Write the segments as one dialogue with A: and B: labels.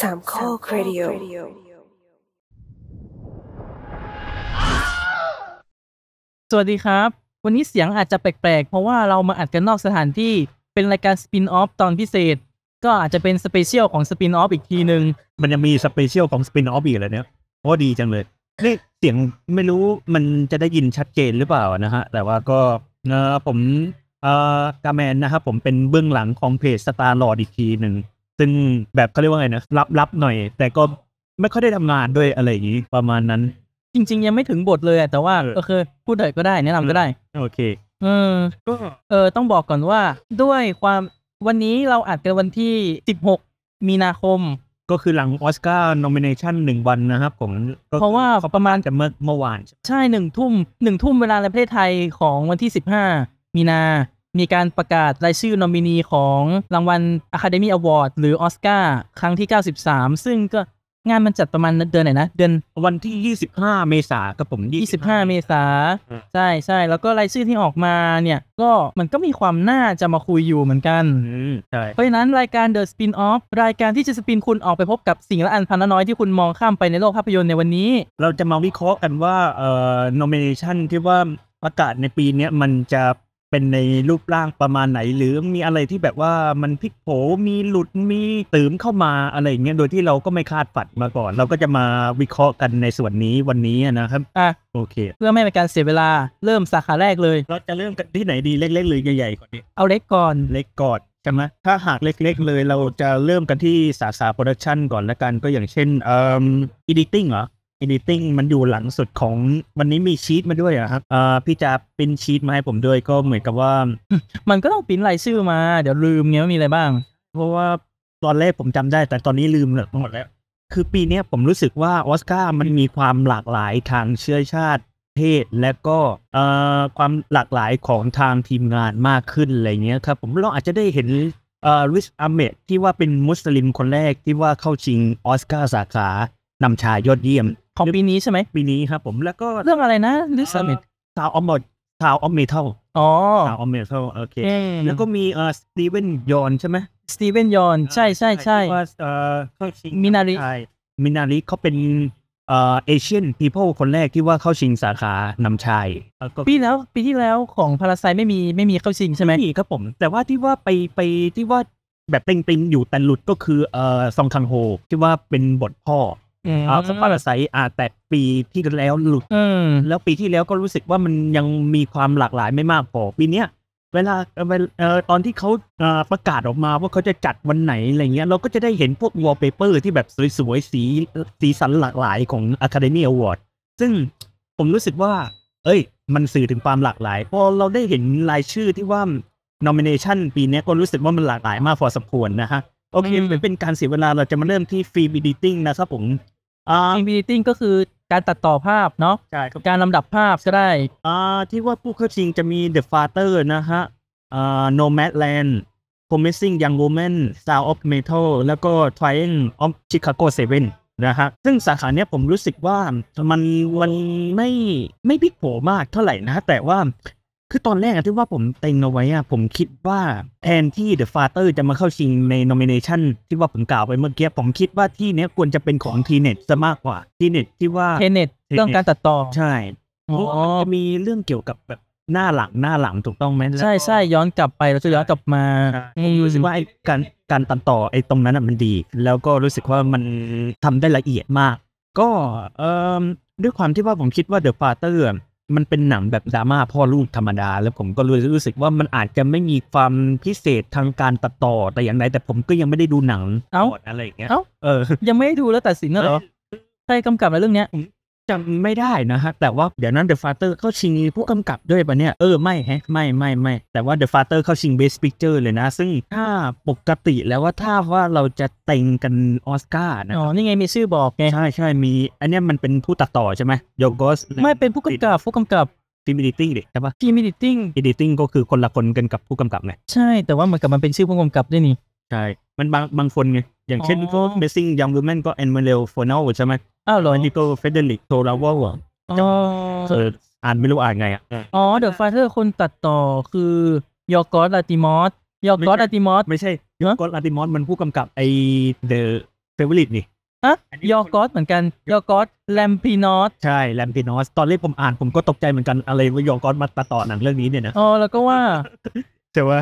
A: สามข้อครดิโอ
B: สวัสดีครับ วันนี้เสียงอาจจะแปลกๆ เพราะว่าเรามาอัดกันนอกสถานที่เป็นรายการ Spinoff ตอนพิเศษ ก็อาจจะเป็น special ของ Spinoff อีกทีหนึ่ง
C: มันจะมี special ของ Spinoff อีกแล้วเนี่ยโอ้ดีจังเลยนี่เสียงไม่รู้มันจะได้ยินชัดเจนหรือเปล่านะฮะ แต่ว่าก็เออผมเอ่อกาแมนนะครับผมเป็นเบื้องหลังของเพจสตาร์ลอดอีกทีหนึ่ง ซึ่งแบบเขาเรียกว่าไงนะรับๆหน่อย แต่ก็ไม่ค่อยได้ทำงานด้วยอะไรอย่างนี้ประมาณนั้น
B: จริง ๆ ยังไม่ถึงบทเลยอะแต่ว่า
C: เออ
B: โอเคพูดเลยก็ได้แนะนำก็ได้
C: โอเค
B: เออ
C: ก็
B: เออต้องบอกก่อนว่าด้วยความวันนี้เราอัดกันวันที่ 16 มีนาคม
C: ก็คือหลังออสการ์นอมิเนชันหนึ่งวันนะครับผมก็
B: เพราะว่าประมาณ
C: จะเมื่อเมื่อวาน
B: ใช่หนึ่งทุ่มหนึ่งทุ่มเวลาในประเทศไทยของวันที่ 15 มีนา มีการประกาศรายชื่อนอมินีของรางวัล Academy Award หรือออสการ์ครั้งที่ 93 ซึ่งก็งานมันจัดประมาณเดือนไหนนะ เดือน
C: วันที่ 25 เมษายนครับผม
B: 25 เมษา
C: อืม
B: ใช่ใช่แล้วก็รายชื่อที่ออกมาเนี่ยก็มันก็มีความน่าจะมาคุยอยู่เหมือนกัน
C: อืมใช่
B: เพราะฉะนั้นรายการ The Spin Off รายการที่จะสปินคุณออกไปพบกับสิ่งละอันพันละน้อยที่คุณมองข้ามไปในโลกภาพยนตร์ในวันนี้
C: เราจะมาวิเคราะห์กันว่าเอ่อ nomination ที่ว่าประกาศในปีเนี้ยมันจะ เป็นในรูปร่างประมาณไหน หรือมีอะไรที่แบบว่ามันพลิกโผมีหลุดมีตื่มเข้ามาอะไรอย่างเงี้ยโดยที่เราก็ไม่คาดฝันมาก่อน เราก็จะมาวิเคราะห์กันในส่วนนี้วันนี้นะครับ
B: อะ
C: โอเค
B: เพื่อไม่เป็นการเสียเวลาเริ่มสาขาแรกเลย
C: เราจะเริ่มกันที่ไหนดีเล็กๆหรือใหญ่ๆก่อนดี
B: เอาเล็กก่อน
C: เล็กก่อนใช่ไหมถ้าหากเล็กๆเลยเราจะเริ่มกันที่สาขาโปรดักชันก่อนละกันก็อย่างเช่นเอ่อ editing เหรอ editing มันอยู่หลังสุดของวันนี้มีชีตมาด้วยเหรอะครับเอ่อพี่จะปริ้นชีตมาให้ผมด้วยก็เหมือนกับว่า
B: มันก็ต้องปริ้นรายชื่อมา เดี๋ยวลืมไงว่ามีอะไรบ้าง
C: เพราะว่าตอนแรกผมจำได้ แต่ตอนนี้ลืมหมดแล้ว คือปีเนี้ยผมรู้สึกว่าออสการ์มันมีความหลากหลายทางเชื้อชาติเพศและก็เอ่อความหลากหลายของทางทีมงานมากขึ้นอะไรเงี้ยครับผมเราอาจจะได้เห็นเอ่อริชอาเมดที่ว่าเป็นมุสลิมคนแรกที่ว่าเข้าชิงออสการ์สาขานำชายยอดเยี่ยม
B: ของปีนี้ใช่ไหม
C: ปีนี้ครับผมแล้วก็
B: เรื่องอะไรนะ Riz Ahmed Sound of
C: Sound of Metal อ๋อ Sound of Metal โอเค
B: เออ
C: แล้วก็มีเอ่อ Steven Yeun ใช่ไหม
B: Steven Yeun ใช่ใช่ใช่
C: ที่ว่าเอ่อเข้าชิง
B: Minari
C: ใช่ Minari เขาเป็นเอ่อ Asian people คนแรกที่ว่าเข้าชิงสาขานำชายแล้วก็
B: ปีแล้วปีที่แล้วของ Parasite ไม่มีไม่มีเข้าชิงใช่ไหม
C: มีครับผม แต่ว่าที่ว่าไปไปที่ว่าแบบเต็งๆอยู่แต่หลุดก็คือเอ่อซองคังโฮที่ว่าเป็นบทพ่อ
B: อืม
C: อ่า Parasite อ่าแต่ปีที่แล้วหลุด
B: อืม
C: แล้วปีที่แล้วก็รู้สึกว่ามันยังมีความหลากหลายไม่มากพอปีเนี้ยเวลาเวลเอ่อตอนที่เขาเอ่อประกาศออกมาว่าเขาจะจัดวันไหนอะไรเงี้ยเราก็จะได้เห็นพวกวอลเปเปอร์ที่แบบสวยๆสีสีสันหลากหลายของ Academy Award ซึ่งผมรู้สึกว่า เอ้ย มันสื่อถึงความหลากหลายพอเราได้เห็นรายชื่อที่ว่า nomination ปีเนี้ยก็รู้สึกว่ามันหลากหลายมากพอสมควรนะฮะ โอเค
B: อืม
C: ไม่เป็นการเสียเวลาเราจะมาเริ่มที่ film editing นะครับผมอ่า
B: film editing ก็คือการตัดต่อภาพเนาะ
C: ใช่ครับ
B: การลำดับภาพก็ได้
C: อ่าที่ว่าผู้เข้าชิงจะมี The Father นะฮะอ่า Nomadland Promising Young Woman Sound of Metal แล้วก็ Trial of Chicago 7 นะฮะ ซึ่งสาขาเนี้ยผมรู้สึกว่ามันมันไม่ไม่พลิกโผมากเท่าไหร่นะ แต่ว่า คือตอนแรกอะที่ว่าผมเต็งเอาไว้อะผมคิดว่าแทนที่ The Father จะมาเข้าชิงใน nomination ที่ว่าผมกล่าวไปเมื่อกี้ ผมคิดว่าที่เนี้ยควรจะเป็นของ T-Net ซะมากกว่า T-Net ที่ว่า
B: เทเน็ตเรื่องการตัดต่อ
C: ใช่
B: อ๋อ
C: เพราะว่ามันจะมีเรื่องเกี่ยวกับแบบหน้าหลังหน้าหลังถูกต้องไหม
B: ใช่ใช่ย้อนกลับไปเราจะย้อนกลับมา
C: อืมรู้สึกว่าไอ้การการตัดต่อไอ้ตรงนั้นน่ะมันดี แล้วก็รู้สึกว่ามันทำได้ละเอียดมาก ก็เอ่อด้วยความที่ว่าผมคิดว่า The Father อะ มันเป็นหนังแบบดราม่าพ่อลูกธรรมดา แล้วผมก็รู้รู้สึกว่ามันอาจจะไม่มีความพิเศษทางการตัดต่อแต่อย่างใดแต่ผมก็ยังไม่ได้ดูหนัง
B: เอ้า
C: ก่อนอะไรอย่างเงี้ย
B: เอ้า
C: เออ
B: ยังไม่ได้ดูแล้วตัดสินนะเหรอใครกำกับในเรื่องเนี้ย
C: จำไม่ได้นะฮะ แต่ว่าเดี๋ยวนั้น The Father เข้าชิงผู้กำกับด้วยปะเนี่ย เออ ไม่แฮะ ไม่ไม่ไม่ แต่ว่า The Father เข้าชิง Best Picture เลยนะ ซึ่งถ้าปกติแล้วว่าถ้าว่าเราจะเต็งกันออสการ์นะ
B: อ๋อ นี่ไงมีชื่อบอกไง
C: ใช่ใช่มี อันเนี้ยมันเป็นผู้ตัดต่อใช่ไหมโยกอส
B: ไม่เป็นผู้กำกับผู้กำกับ
C: ฟิล์ม editing ดิใช่ปะ
B: ทีมอิดิติ้ง
C: editing ก็คือคนละคนกันกับผู้กำกับไง
B: ใช่แต่ว่าเหมือนกับมันเป็นชื่อผู้กำกับด้วยนี่
C: ใช่มันบางบางคนไงอย่างเช่น
B: อ๋อ
C: Missing Young Woman ก็ Emmanuel f o n a l ใช่ไหม
B: อ้าวเหรอ
C: อันนี้ก็ Frederick t o r a w a l อะ
B: อ๋อ
C: เอออ่านไม่รู้อ่านไงอะ
B: อ๋อเดอะฟาเธอร์คนตัดต่อคือยอร์กอสลาติมอสยอร์กอสลาติมอส
C: ไม่ใช่
B: ฮะ
C: กอลอาติมอสมันผู้กำกับไอ The Favourite นี่
B: อะ
C: อันนี้
B: ยอร์กอสเหมือนกันยอร์กอสแลมพีนอส
C: ใช่แลมพินอสตอนแรกผมอ่านผมก็ตกใจเหมือนกันอะไรว่ายอร์กอสมาตัดต่อหนังเรื่องนี้เนี่ยนะ
B: อ๋อแล้วก็ว่า
C: ใช่ว่า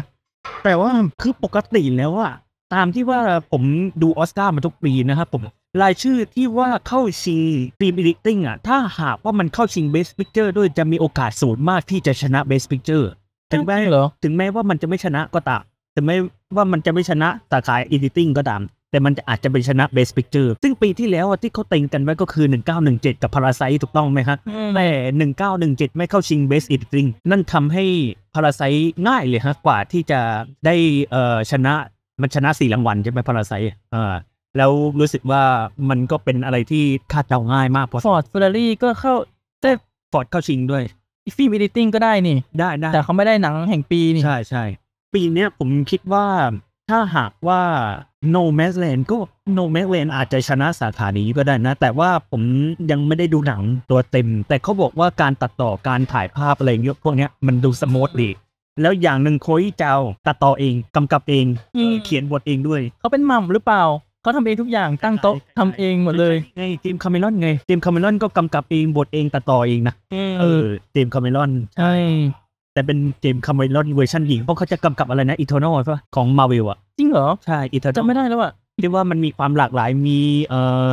C: แต่ว่าคือปกติแล้วอะ ตามที่ว่าผมดูออสการ์มาทุกปีนะครับผมรายชื่อที่ว่าเข้าชิง film editing อะถ้าหากว่ามันเข้าชิง Best Picture ด้วยจะมีโอกาสสูงมากที่จะชนะ Best Picture ถึงแม้
B: เหรอ
C: ถึงแม้ว่ามันจะไม่ชนะก็ตามถึงแม้ว่ามันจะไม่ชนะสาขา editing ก็ตาม แต่มันจะอาจจะเป็นชนะ Best Picture ซึ่งปีที่แล้วอะที่เขาเต็งกันไว้ก็คือ 1917 กับ Parasite ถูกต้องไหมครับ
B: อืม
C: แต่1917 ไม่เข้าชิง Best Editing นั่นทำให้ Parasite ง่ายเลยฮะกว่าที่จะได้เอ่อชนะ มันชนะสี่รางวัลใช่ไหม Parasite อ่าแล้วรู้สึกว่ามันก็เป็นอะไรที่คาดเดาง่ายมากเพราะ
B: ฟอร์ดเฟอร์รารี่ก็เข้าได้
C: ฟอร์ดเข้าชิงด้วย
B: film editing ก็ได้นี่
C: ได้ได้
B: แต่เขาไม่ได้หนังแห่งปีนี่
C: ใช่ใช่ปีเนี้ยผมคิดว่าถ้าหากว่า Nomadland ก็ Nomadland อาจจะชนะสาขานี้ก็ได้นะ แต่ว่าผมยังไม่ได้ดูหนังตัวเต็ม แต่เขาบอกว่าการตัดต่อการถ่ายภาพอะไรเงี้ยพวกเนี้ยมันดู smooth ดี แล้วอย่างหนึ่งโคลอี้เจาตัดต่อเองกำกับเอง
B: อืม
C: เขียนบทเองด้วย
B: เขาเป็นหม่ำหรือเปล่า เขาทำเองทุกอย่างตั้งโต๊ะทำเองหมดเลย
C: ไงเจมส์คาเมรอนไงเจมส์คาเมรอนก็กำกับเองบทเองตัดต่อเองนะเออเจมส์คาเมรอน
B: ใช่
C: แต่เป็นเจมส์คาเมรอนเวอร์ชันหญิงเพราะเขาจะกำกับอะไรนะ Eternals ใช่ปะของมาวิลอะ
B: จริงเหรอ
C: ใช่ Eternals
B: จำไม่ได้แล้วอะ
C: เรียกว่ามันมีความหลากหลายมีเอ่อ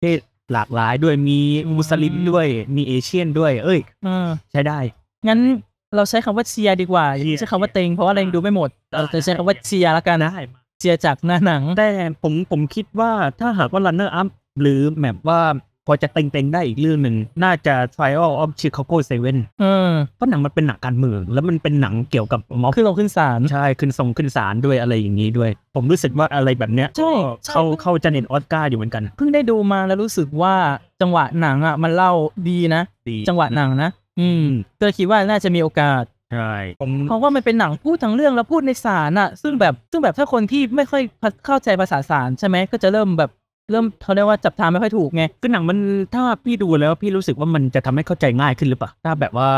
C: เพศหลากหลายด้วยมีมุสลิมด้วยมี Asian ด้วย เอ้ย
B: อ่า
C: ใช้ได้
B: งั้น เราใช้คำว่าเชียร์ดีกว่าอย่า
C: เชียร์
B: ใช้คำว่าเต็งเพราะว่าเรายังดูไม่หมดเราจะใช้คำว่าเชียร์ละกันนะ
C: ได้
B: เชียร์จากหน้าหนัง
C: แต่ผมผมคิดว่าถ้าหากว่า runner up หรือแบบว่าพอจะเต็งๆได้อีกเรื่องหนึ่ง น่าจะ Trial of Chicago 7
B: เออ
C: เพราะหนังมันเป็นหนังการเมือง แล้วมันเป็นหนังเกี่ยวกับม็อบ
B: ขึ้นลงขึ้นศาล
C: ใช่ขึ้นทรงขึ้นศาลด้วยอะไรอย่างนี้ด้วย ผมรู้สึกว่าอะไรแบบเนี้ย
B: ใช่
C: ก็
B: ใช่
C: เข้าเข้าจะเน้นออสการ์อยู่เหมือนกัน
B: เพิ่งได้ดูมาแล้วรู้สึกว่าจังหวะหนังอะมันเล่าดีนะ
C: ดี
B: จังหวะหนังนะ อืมก็คิดว่าน่าจะมีโอกาส
C: ใช่ผม
B: เพราะว่ามันเป็นหนังพูดทั้งเรื่องแล้วพูดในศาลอะซึ่งแบบซึ่งแบบถ้าคนที่ไม่ค่อยเข้าใจภาษาศาลใช่ไหมก็จะเริ่มแบบเริ่มเขาเรียกว่าจับทางไม่ค่อยถูกไง
C: คือหนังมันถ้าพี่ดูแล้วพี่รู้สึกว่ามันจะทำให้เข้าใจง่ายขึ้นหรือเปล่าถ้าแบบว่า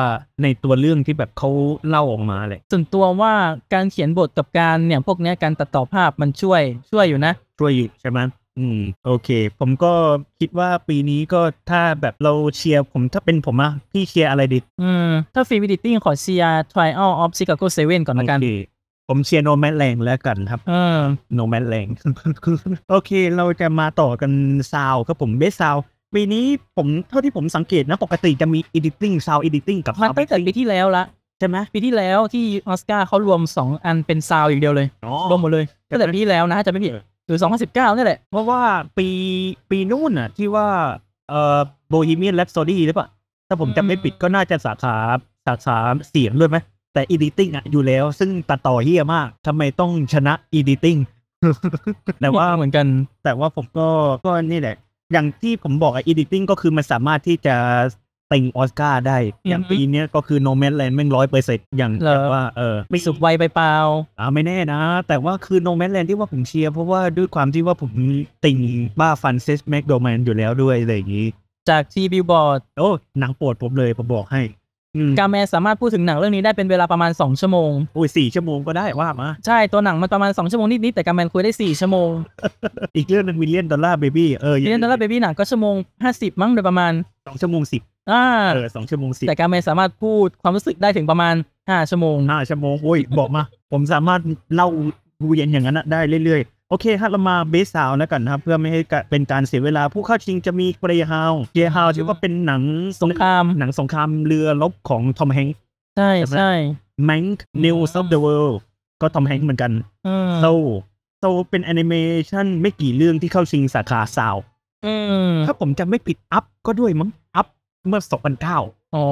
C: ในตัวเรื่องที่แบบเขาเล่าออกมาเลย
B: ส่วนตัวว่าการเขียนบทกับการเนี่ยพวกเนี้ยการตัดต่อภาพมันช่วยช่วยอยู่นะ
C: ช่วยอยู่ใช่ไหม อืมโอเค ผมก็คิดว่าปีนี้ก็ถ้าแบบเราเชียร์ผมถ้าเป็นผมอะพี่เชียร์อะไรดี
B: อืม ถ้าฟิล์มดิติ้งขอเชียร์ Trial of Chicago 7 ก่อนละกัน
C: โอเค ผมเชียร์ Nomadland แล้วกันครับ
B: เออ
C: Nomadland โอเค เราจะมาต่อกันซาวครับผมเบสซาวปีนี้ผมเท่าที่ผมสังเกตนะ ปกติจะมี editing sound editing กับ
B: มัน
C: sound
B: ตั้งแต่ปีที่แล้วละ
C: ใช่ไหม
B: ปีที่แล้วที่ออสการ์เขารวม 2 อันเป็นซาวอย่างเดียวเลย
C: อ๋อ
B: รวมหมดเลยตั้งแต่ปีที่แล้วนะถ้าจะไม่ผิด หรือ 2019นี่แหละ
C: เพราะว่าปีปีนู่นน่ะ ที่ว่าเอ่อ Bohemian Rhapsody หรือเปล่า ถ้าผมจำไม่ผิดก็น่าจะสาขาสาขาเสียงด้วยไหม แต่ editing อะอยู่แล้ว ซึ่งตัดต่อเฮี้ยมากทำไมต้องชนะ editing แต่ว่า
B: เหมือนกัน
C: แต่ว่าผมก็ก็นี่แหละ อย่างที่ผมบอกอะ editing ก็คือมันสามารถที่จะ ติงออสการ์ได้ อย่าง
B: อือฮึ
C: ปีเนี้ยก็คือ No Man Land แม่งร้อยเปอร์เซ็นต์อย่าง
B: เหรอ
C: แบบว่าเออ
B: มีสุกไวไปเปล่า
C: อ่าไม่แน่นะ แต่ว่าคือ No Man Land ที่ว่าผมเชียร์ เพราะว่าด้วยความที่ว่าผมติงบ้าฟันเซสแม็กโดแมนอยู่แล้วด้วยอะไรอย่างนี้
B: จาก Three Billboards
C: โอ้หนังโปรดผมเลยผมบอกให้อืม
B: กาแมนสามารถพูดถึงหนังเรื่องนี้ได้เป็นเวลาประมาณ 2 ชั่วโมง
C: โอ้ยสี่ชั่วโมงก็ได้ว่ามา
B: ใช่ ตัวหนังมันประมาณ 2 ชั่วโมงนิดๆแต่กาแมนคุยได้ 4 ชั่วโมง
C: อีกเรื่องหนึง Million Dollar Baby เออ
B: Million Dollar Baby หนังก็ชั่วโมง 50 มั้งโดยประมาณ
C: สองชั่วโมงสิบ
B: อ่า
C: เออสองชั่วโมงสิบ
B: แต่กาแมนสามารถพูดความรู้สึกได้ถึงประมาณ5ชั่วโมง
C: ห้าชั่วโมงโอ้ยบอกมา ผมสามารถเล่าเวียนอย่างนั้นนะได้เรื่อยๆ โอเคฮะเรามาเบสซาวแล้วกันนะครับ เพื่อไม่ให้กะเป็นการเสียเวลา ผู้เข้าชิงจะมี Greyhound Greyhound ถือว่าเป็นหนัง
B: สงคราม
C: หนังสงครามเรือรบของทอมแฮงค์
B: ใช่ใช่
C: Mank News of the World ก็ทอมแฮงค์เหมือนกัน
B: อืม
C: โซโซเป็นแอนิเมชันไม่กี่เรื่องที่เข้าชิงสาขาซาว
B: อืม
C: ถ้าผมจำไม่ผิด Up ก็ด้วยมั้ง Up เมื่อ 2009
B: อ๋อ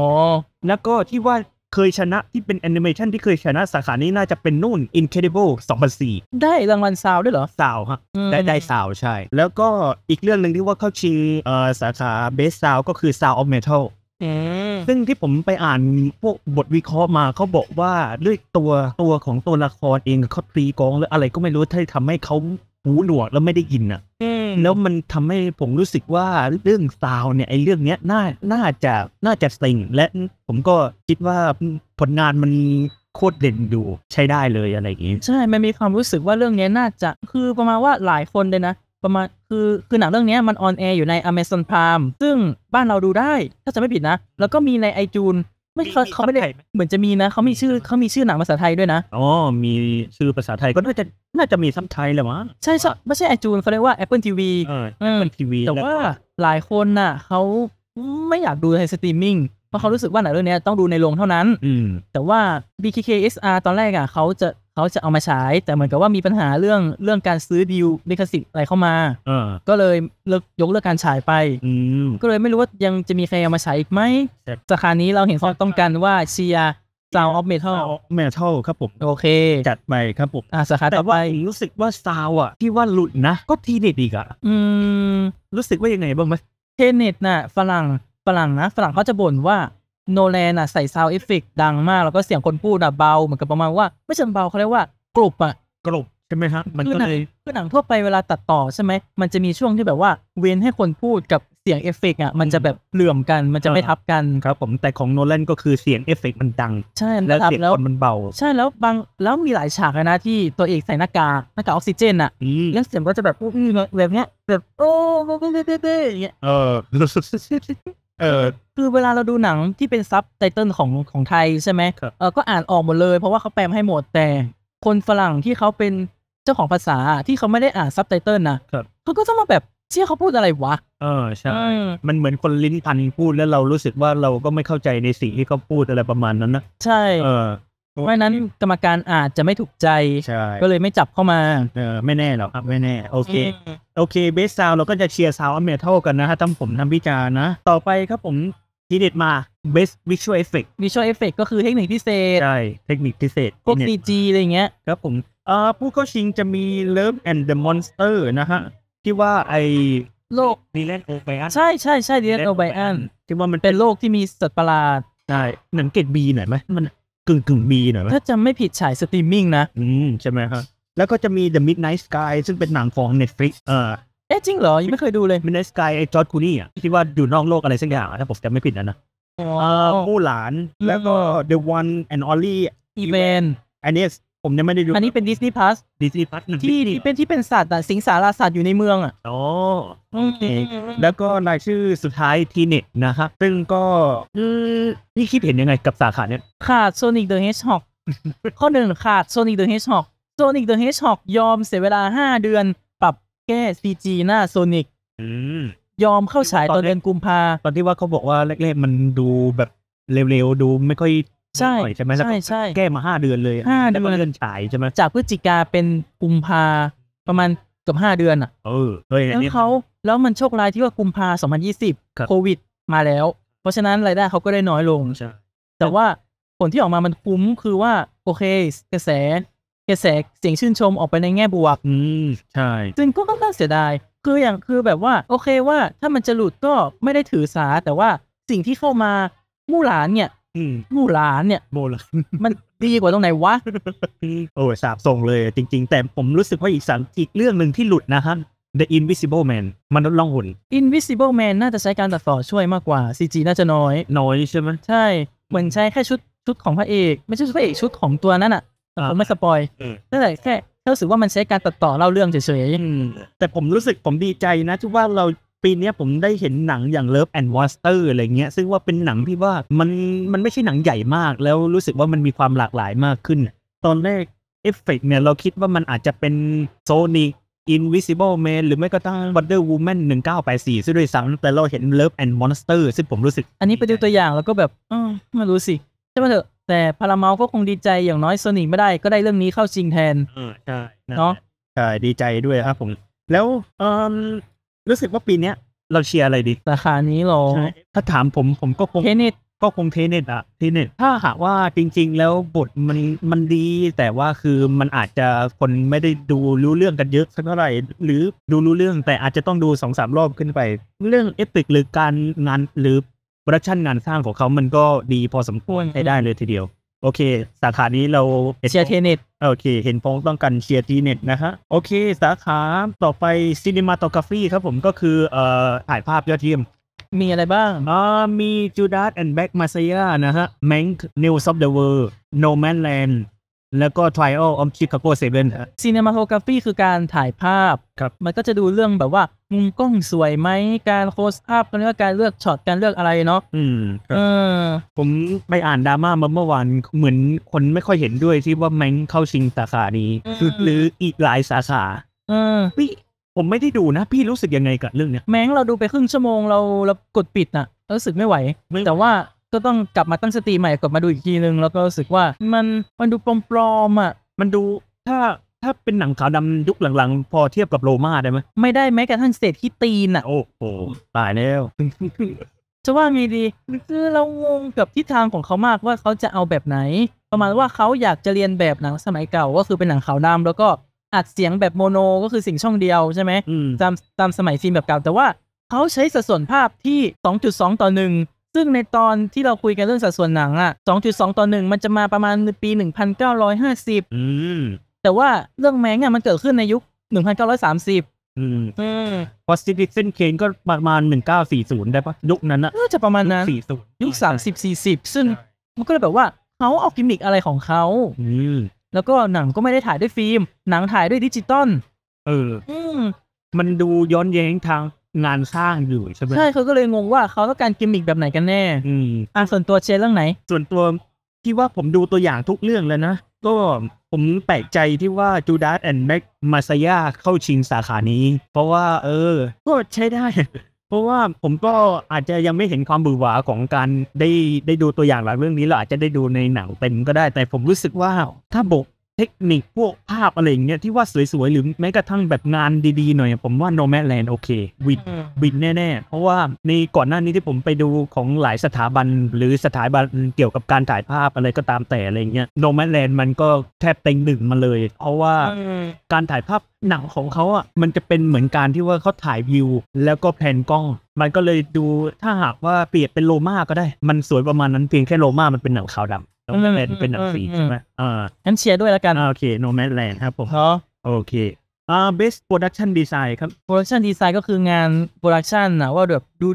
C: แล้วก็ที่ว่าเคยชนะที่เป็นแอนิเมชันที่เคยชนะสาขานี้น่าจะเป็นนู่น Incredible 2004
B: ได้รางวัลซาวด้วยเหรอ
C: สาวฮะ
B: อืม
C: ได้ได้สาวใช่ แล้วก็อีกเรื่องหนึ่งที่ว่าเข้าชิงเอ่อสาขาเบสซาวก็คือ Sound of Metal
B: อืม
C: ซึ่งที่ผมไปอ่านพวกบทวิเคราะห์มาเขาบอกว่าด้วยตัวตัวของตัวละครเองเขาตีกลองหรืออะไรก็ไม่รู้ที่ทำให้เขาหูหนวกแล้วไม่ได้ยินอะ
B: อืม
C: แล้วมันทำให้ผมรู้สึกว่าเรื่องซาวเนี่ยไอ้เรื่องเนี้ยน่าน่าจะน่าจะสิงและผมก็คิดว่าผลงานมันโคตรเด่นดูใช้ได้เลยอะไรอย่างงี้
B: ใช่ มันมีความรู้สึกว่าเรื่องนี้น่าจะคือประมาณว่าหลายคนเลยนะ ประมาณคือคือหนังเรื่องเนี้ยมัน on air อยู่ใน Amazon Prime ซึ่งบ้านเราดูได้ถ้าจะไม่ผิดนะ แล้วก็มีใน iTunes ไม่เขาเขาไม่ได้
C: ซับทย
B: เหมือนจะมีนะเขามีชื่อเขามีชื่อหนังภาษาไทยด้วยนะ
C: อ๋อมีชื่อภาษาไทยก็น่าจะน่าจะมีซับไทยแหละมั้ง
B: ใช่ใช่ไม่ใช่ iTunes เขาเรียกว่า Apple TV
C: เออ
B: อืม
C: เป็นทีวี
B: แต่ว่าหลายคนน่ะเขาไม่อยากดูในสตรีมมิ่ง เพราะเขารู้สึกว่าหนังเรื่องเนี้ยต้องดูในโรงเท่านั้น
C: อืม
B: แต่ว่า BKKSR ตอนแรกอะเขาจะเขาจะเอามาฉาย แต่เหมือนกับว่ามีปัญหาเรื่องเรื่องการซื้อดีลลิขสิทธิ์อะไรเข้ามา
C: เออ
B: ก็เลยเลิกยกเลิกการฉายไป
C: อืม
B: ก็เลยไม่รู้ว่ายังจะมีใครเอามาฉายอีกไหม
C: ครับ
B: สาขานี้เราเห็นความต้องการว่าเชียร์ Sound of Metal
C: Metal ครับผม
B: โอเค
C: จัดไปครับผม
B: อะสาขา
C: แต่
B: ต่อไป
C: ว่าผมรู้สึกว่าซาวอะ ที่ว่าหลุดนะ ก็ทีเด็ดอีกอะ
B: อืม
C: รู้สึกว่ายังไงบ้างไหม
B: Tenet น่ะ ฝรั่ง ฝรั่งนะฝรั่งเขาจะบ่นว่าโนแลนน่ะใส่ sound effect ดังมาก แล้วก็เสียงคนพูดอะเบา เหมือนกับประมาณว่า ไม่เชิงเบาเขาเรียกว่ากลบอะ
C: กลบใช่ไหมฮะมัน
B: คือ
C: ก็
B: หนัง
C: เลย
B: คือหนังทั่วไปเวลาตัดต่อใช่ไหมมันจะมีช่วงที่แบบว่าเว้นให้คนพูดกับเสียงเอฟเฟกต์อะมันจะแบบเหลื่อมกันมันจะไม่ทับกัน
C: ครับผมแต่ของโนแลนก็คือเสียงเอฟเฟกต์มันดัง
B: ใช่
C: แล้ว
B: ทับ
C: เสียง
B: แล้ว
C: คนมันเบา
B: ใช่แล้วบางแล้วมีหลายฉากเลยนะที่ตัวเอกใส่หน้ากากหน้ากากออกซิเจนอะ
C: อืม
B: แล้วเสียงก็จะแบบอื้อๆแบบเนี้ยแบบโอ้โหอย่างเงี้ย
C: เออ เออ
B: คือเวลาเราดูหนังที่เป็นซับไตเติลของของไทยใช่ไหม
C: ครับ
B: เออก็อ่านออกหมดเลย เพราะว่าเขาแปลมาให้หมดแต่คนฝรั่งที่เขาเป็นเจ้าของภาษาที่เขาไม่ได้อ่านซับไตเติลนะครับเขาก็จะมาแบบเชี่ยเขาพูดอะไรวะ
C: เออใช่
B: อืม
C: มันเหมือนคนลิ้นพันพูดแล้วเรารู้สึกว่าเราก็ไม่เข้าใจในสิ่งที่เขาพูดอะไรประมาณนั้นนะ
B: ใช่
C: เออ
B: เพราะฉะนั้นกรรมการอาจจะไม่ถูกใจ
C: ใช่
B: ก็เลยไม่จับเข้ามา
C: เออไม่แน่หรอกครับ ไม่แน่ โอเค
B: อืม
C: โอเคเบสซาวเราก็จะเชียร์ Sound of Metal กันนะฮะทำผมทำวิจารณ์นะ ต่อไปครับผมทีเด็ดมา Best Visual Effect
B: visual effect ก็คือเทคนิคพิเศษ
C: ใช่ เทคนิคพิเศษ
B: พวก
C: ที่
B: CG อะไรเงี้ย
C: ครับผมเอ่อผู้เข้าชิงจะมี Love and Monsters นะฮะ ที่ว่าไอ
B: โลก
C: ดีแลนโอไบรอัน
B: ใช่ใช่ใช่ดีแลนโอไบรอัน
C: ที่ว่ามัน
B: เป็นโลกที่มีสัตว์ประหลาด
C: ใช่หนังเกรดบีหน่อยไหมมัน กึ่งกึ่งบีหน่อยไหม
B: ถ้าจำไม่ผิดฉายสตรีมมิ่งนะ
C: อืมใช่ไหมครับ แล้วก็จะมี The Midnight Sky ซึ่งเป็นหนังของ Netflix เอ่อ
B: เอ๊ะจริงเหรอ ยังไม่เคยดูเลย
C: Midnight Sky ไอจอร์จคลูนีย์อะที่ว่าอยู่นอกโลกอะไรสักอย่างอะถ้าผมจำไม่ผิดนะนะ
B: อ๋
C: เอ่อ
B: อ
C: มู่หลานแล้วก็ The One and Only
B: อีเวนต์
C: อันนี้ ผมยังไม่ได้ดู
B: อันนี้เป็นดิสนีย์พ u s
C: ดิสนีย์พัท
B: ที่ที่เป็นที่เป็นสัตว์อะสิงสาราสัตว์อยู่ในเมืองอะ
C: อ๋อ
B: อืม
C: โอเคแล้วก็รายชื่อสุดท้ายทีเน็ตนะครับซึ่งก็อืมนี่คิดเห็นยังไงกับสาขาเนี้ย
B: ขาด Sonic the Hedgehog ข้อหนึ่งขาด Sonic the Hedgehog Sonic the Hedgehog ยอมเสียเวลา5เดือน ปรับแก้ CG หน้า Sonic
C: อืม
B: ยอมเข้าฉายตอนเดือนกุมภา
C: ตอนที่ว่าเขาบอกว่าแรกๆมันดูแบบเร็วๆ ดูไม่ค่อย
B: ใช่
C: ไม่ค่อยใช่ไหมแล้ว
B: ใช่
C: ก็
B: ใช่
C: แก้มาห้าเดือนเลยอะ
B: ห้า
C: แล้วก็
B: เดือน
C: เลื่อนฉายใช่ไหม
B: จากพฤศจิกาเป็นกุมภาประมาณเกือบ5เดือนอะ
C: เออเฮ้ยอัน
B: แล้ว
C: นี้
B: เขาแล้วมันโชคร้ายที่ว่ากุมภา
C: ครับ
B: 2020โควิดมาแล้ว เพราะฉะนั้นรายได้เขาก็ได้น้อยลง
C: ใช่
B: แต่ว่าผลที่ออกมามันคุ้มคือว่า โอเค กระแส กระแสเสียงชื่นชมออกไปในแง่บวก
C: อืมใช่
B: ซึ่งก็ค่อนข้างเสียดาย คืออย่างคือแบบว่า โอเคว่าถ้ามันจะหลุดก็ไม่ได้ถือสา แต่ว่าสิ่งที่เข้ามามู่หลานเนี่ย
C: อืม
B: มู่หลานเนี่ย
C: โบละ
B: มันดีกว่าตรงไหนวะ
C: โอ้ยสาบส่งเลยจริง ๆ แต่ผมรู้สึกว่าอีกสังอีกเรื่องหนึ่งที่หลุดนะฮะ The Invisible Man มนุษย์ล่องหน
B: Invisible Man น่าจะใช้การตัดต่อช่วยมากกว่า CG น่าจะน้อย
C: น้อยใช่ไหม
B: ใช่ เหมือนใช้แค่ชุดชุดของพระเอก ไม่ใช่ชุดพระเอกชุดของตัวนั้นอะ
C: อ่า
B: ผมไม่สปอย
C: เออ
B: นั่นแหละแค่แค่รู้สึกว่ามันใช้การตัดต่อเล่าเรื่องเฉย
C: อืมแต่ผมรู้สึกผมดีใจนะที่ว่าเรา ปีเนี้ยผมได้เห็นหนังอย่าง Love and Monster อะไรเงี้ย ซึ่งว่าเป็นหนังที่ว่ามันมันไม่ใช่หนังใหญ่มาก แล้วรู้สึกว่ามันมีความหลากหลายมากขึ้น ตอนแรกเอฟเฟกเนี่ยเราคิดว่ามันอาจจะเป็น Sonic Invisible Man หรือไม่ก็ตั้ง Wonder Woman 1984ซะด้วยซ้ำแต่เราเห็น Love and Monster ซึ่งผมรู้สึก
B: ๆอันนี้ไปดูตัวอย่างแล้วก็แบบเออไม่รู้สิใช่ไหมเถอะแต่พาราเมลก็คงดีใจอย่างน้อยโซนิ c ไม่ได้ก็ได้เรื่องนี้เข้าชิงแทน
C: เออใช่
B: เนาะ
C: ใช่ดีใจด้วยครับผม แล้วเออ รู้สึกว่าปีเนี้ยเราเชียร์อะไรดี
B: สาขานี้เหรอ
C: ใช่ถ้าถามผมผมก็คง
B: Tenet
C: ก็คง Tenet อะ Tenet ถ้าหากว่าจริง ๆ แล้วบทมันมันดี แต่ว่าคือมันอาจจะคนไม่ได้ดูรู้เรื่องกันเยอะสักเท่าไหร่ หรือดูรู้เรื่องแต่อาจจะต้องดูสองสามรอบขึ้นไป เรื่อง edit หรือการงานหรือ production งานสร้างของเขามันก็ดีพอสมควรใช้ได้เลยทีเดียว โอเค สาขานี้เรา
B: เชียร์ Tenet
C: โอเค เห็นพ้องต้องกันเชียร์ Tenet นะฮะโอเค สาขาต่อไป Cinematography ครับผมก็คือเอ่อถ่ายภาพยอดเยี่ยม
B: มีอะไรบ้าง
C: อ่ามีจูด a สแอนด์แบ็กมาเซียนะฮะแมงค์นิวส์ออฟเดอะเวิร์โนแมนแลนด์ แล้วก็ Trial of Chicago 7ฮะ
B: ซีเนมาโทกราฟีคือการถ่ายภาพ
C: ครับ
B: มันก็จะดูเรื่องแบบว่า มุมกล้องสวยไหม การ close up กันว่าการเลือกช็อต การเลือกอะไรเนาะ
C: อืม
B: เออ
C: ผมไปอ่านดราม่ามาเมื่อวานเหมือนคนไม่ค่อยเห็นด้วยที่ว่าแมงเข้าชิงสาขานี้
B: อืม
C: คือหรืออีกหลายสาขา
B: เออ
C: พี่ผมไม่ได้ดูนะ พี่รู้สึกยังไงกับเรื่องเนี้ย
B: แม้งเราดูไปครึ่งชั่วโมงเราเรากดปิดน่ะเรารู้สึกไม่ไหว
C: ไม่
B: แต่ว่า ก็ต้องกลับมาตั้งสติใหม่กลับมาดูอีกทีนึง แล้วก็รู้สึกว่ามันมันดูปลอมๆอะ
C: มันดูถ้าถ้าเป็นหนังขาวดำยุคหลังๆ พอเทียบกับโรมาได้ไหม
B: ไม่ได้แม้กระทั่งสเตจที่ตีนอะ
C: โอ้โหตายแล้ว
B: จะว่าไงดีคือเรางงกับทิศทางของเขามากว่าเขาจะเอาแบบไหน ประมาณว่าเขาอยากจะเรียนแบบหนังสมัยเก่าก็คือเป็นหนังขาวดำแล้วก็อัดเสียงแบบโมโนก็คือสิ่งช่องเดียวใช่ไหม
C: อืม
B: ตามตามสมัยฟิล์มแบบเก่าแต่ว่าเขาใช้สัดส่วนภาพที่ 2.2 ต่อ1 ซึ่งในตอนที่เราคุยกันเรื่องสัดส่วนหนังอะ 2.2 ต่อ 1 มันจะมาประมาณปี 1950
C: อืม
B: แต่ว่าเรื่องแมงอะมันเกิดขึ้นในยุค 1930
C: อืม
B: อืม
C: พอ Citizen Kane ก็ประมาณหนึ่งเก้าสี่ศูนย์ได้ปะยุคนั้นอะ
B: น่าจะประมาณนั้น
C: สี่ศูนย์
B: ยุค 30 40 ซึ่งมันก็เลยแบบว่าเขาเอากิมมิกอะไรของเขา
C: อืม
B: แล้วก็หนังก็ไม่ได้ถ่ายด้วยฟิล์ม หนังถ่ายด้วยดิจิตอล
C: เออ
B: อืม
C: มันดูย้อนแย้งทาง งานสร้างอยู่ใช่ไหม
B: ใช่เขาก็เลยงงว่าเขาต้องการกิมมิกแบบไหนกันแน่
C: อืม
B: อะส่วนตัวเชียร์เรื่องไหน
C: ส่วนตัวที่ว่าผมดูตัวอย่างทุกเรื่องแล้วนะ ก็ผมแปลกใจที่ว่าจูด a สแอนด์แม็กมาซายาเข้าชิงสาขานี้ เพราะว่า เออ ก็ใช้ได้ เพราะว่าผมก็อาจจะยังไม่เห็นความบือหวาของการได้ได้ดูตัวอย่างหลังเรื่องนี้เราอาจจะได้ดูในหนังเต็มก็ได้ แต่ผมรู้สึกว่าถ้าบก เทคนิคพวกภาพอะไรอย่างเงี้ยที่ว่าสวยๆ หรือแม้กระทั่งแบบงานดีๆ หน่อยผมว่า No m a d Land โอเควิดบินแน่ๆ เพราะว่าในก่อนหน้านี้ที่ผมไปดูของหลายสถาบัน หรือสถาบันเกี่ยวกับการถ่ายภาพอะไรก็ตามแต่อะไรเงี้ยโนแม d แลนด์มันก็แทบเต็งหนึ่งมาเลย เพราะว่าการถ่ายภาพหนังของเขาอะมันจะเป็นเหมือนการที่ว่าเขาถ่ายวิว แล้วก็แพนกล้อง มันก็เลยดูถ้าหากว่าเปรียบเป็น Roma ก็ได้ มันสวยประมาณนั้นเพียงแค่โลมามันเป็นหนังขาวดำ โนแม d แลนด์เป็นหนังสีใช่ไหมอ่า
B: งั้นเชียร์ด้วยแล้วกัน
C: อ่าโอเคโนแม d แลนด์ครับผม
B: เนาะ
C: โอเคอ่า best production design ครับ
B: production design ก็คืองาน production นะว่าแบบดู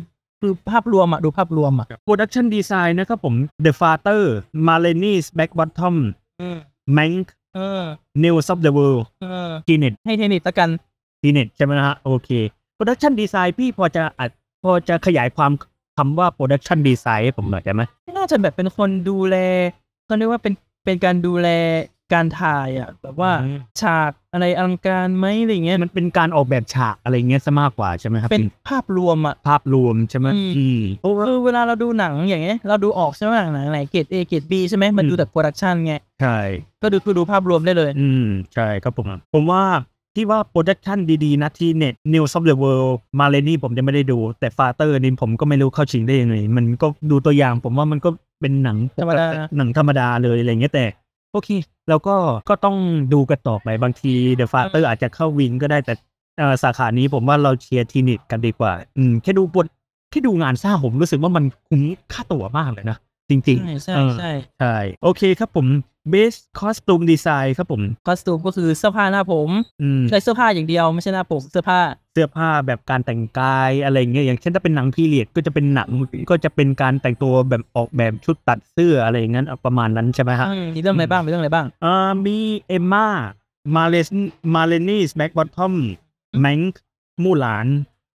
B: ดูภาพรวมอะดูภาพรวมอะ
C: Production Design นะครับผม The Father Ma Rainey's Black Bottom
B: อืม
C: Mank
B: เออ
C: News of the World
B: เออ
C: Tenet
B: ให้ Tenet แล้วกัน
C: Tenet ใช่ไหมนะฮะ โอเค Production Design พี่พอจะอัดพอจะขยายความคำว่า Production Design ให้ผมหน่อยได้ไหม
B: น่าจะแบบเป็นคนดูแล เขาเรียกว่าเป็นเป็นการดูแลการถ่ายอะแบบว่าฉากอะไรอลังการไหมอะไรเงี้ย
C: มันเป็นการออกแบบฉากอะไรเงี้ยซะมากกว่าใช่ไหมครับ
B: เป็นภาพรวมอะ
C: ภาพรวมใช่ไหม
B: อืม
C: อืมเพราะว่า
B: คือเวลาเราดูหนังอย่างเงี้ยเราดูออกใช่ไหมหนังไหนเกรด A เกรด B ใช่ไหมมัน
C: อืม
B: ดูแต่ production ไง
C: ใช่
B: ก็ดูคือดูภาพรวมได้เลย
C: อืม ใช่ครับผม ผมว่าที่ว่าโปรดักชันดีๆ นะที่เน็ต News of the World มาเลนี่ผมจะไม่ได้ดู แต่ Father นี่ผมก็ไม่รู้เข้าชิงได้ยังไง มันก็ดูตัวอย่างผมว่ามันก็ เป็นหนัง
B: ธรรมดา
C: หนังธรรมดาเลยอะไรเงี้ยแต่โอเคแล้วก็ก็ต้องดูกันต่อไปบางที The Father อาจจะเข้าวินก็ได้แต่เอ่อสาขานี้ผมว่าเราเชียร์ Tenet กันดีกว่า อืมแค่ดูบทแค่ดูงานสร้างผมรู้สึกว่ามันคุ้มค่าตั๋วมากเลยนะ จริง
B: ใช่
C: ๆ
B: ใช่
C: เออ
B: ใช่
C: ใช่โอเคครับผม Best Costume Design ครับผม
B: costume ก็คือเสื้อผ้าหน้าผม
C: อืม
B: ใช้เสื้อผ้าอย่างเดียวไม่ใช่หน้าผมเสื้อผ้า
C: เสื้อผ้าแบบการแต่งกายอะไรเงี้ยอย่างเช่นถ้าเป็นหนัง period ก็จะเป็นหนังก็จะเป็นการแต่งตัวแบบออกแบบชุดตัดเสื้ออะไรอย่างนั้นประมาณนั้นใช่ไหมฮะ
B: อืมมีเรื่องอะไรบ้างมีเรื่องอะไรบ้าง
C: อ่ามี Emma Ma Rainey's Ma Rainey's Black Bottom Mank Mulan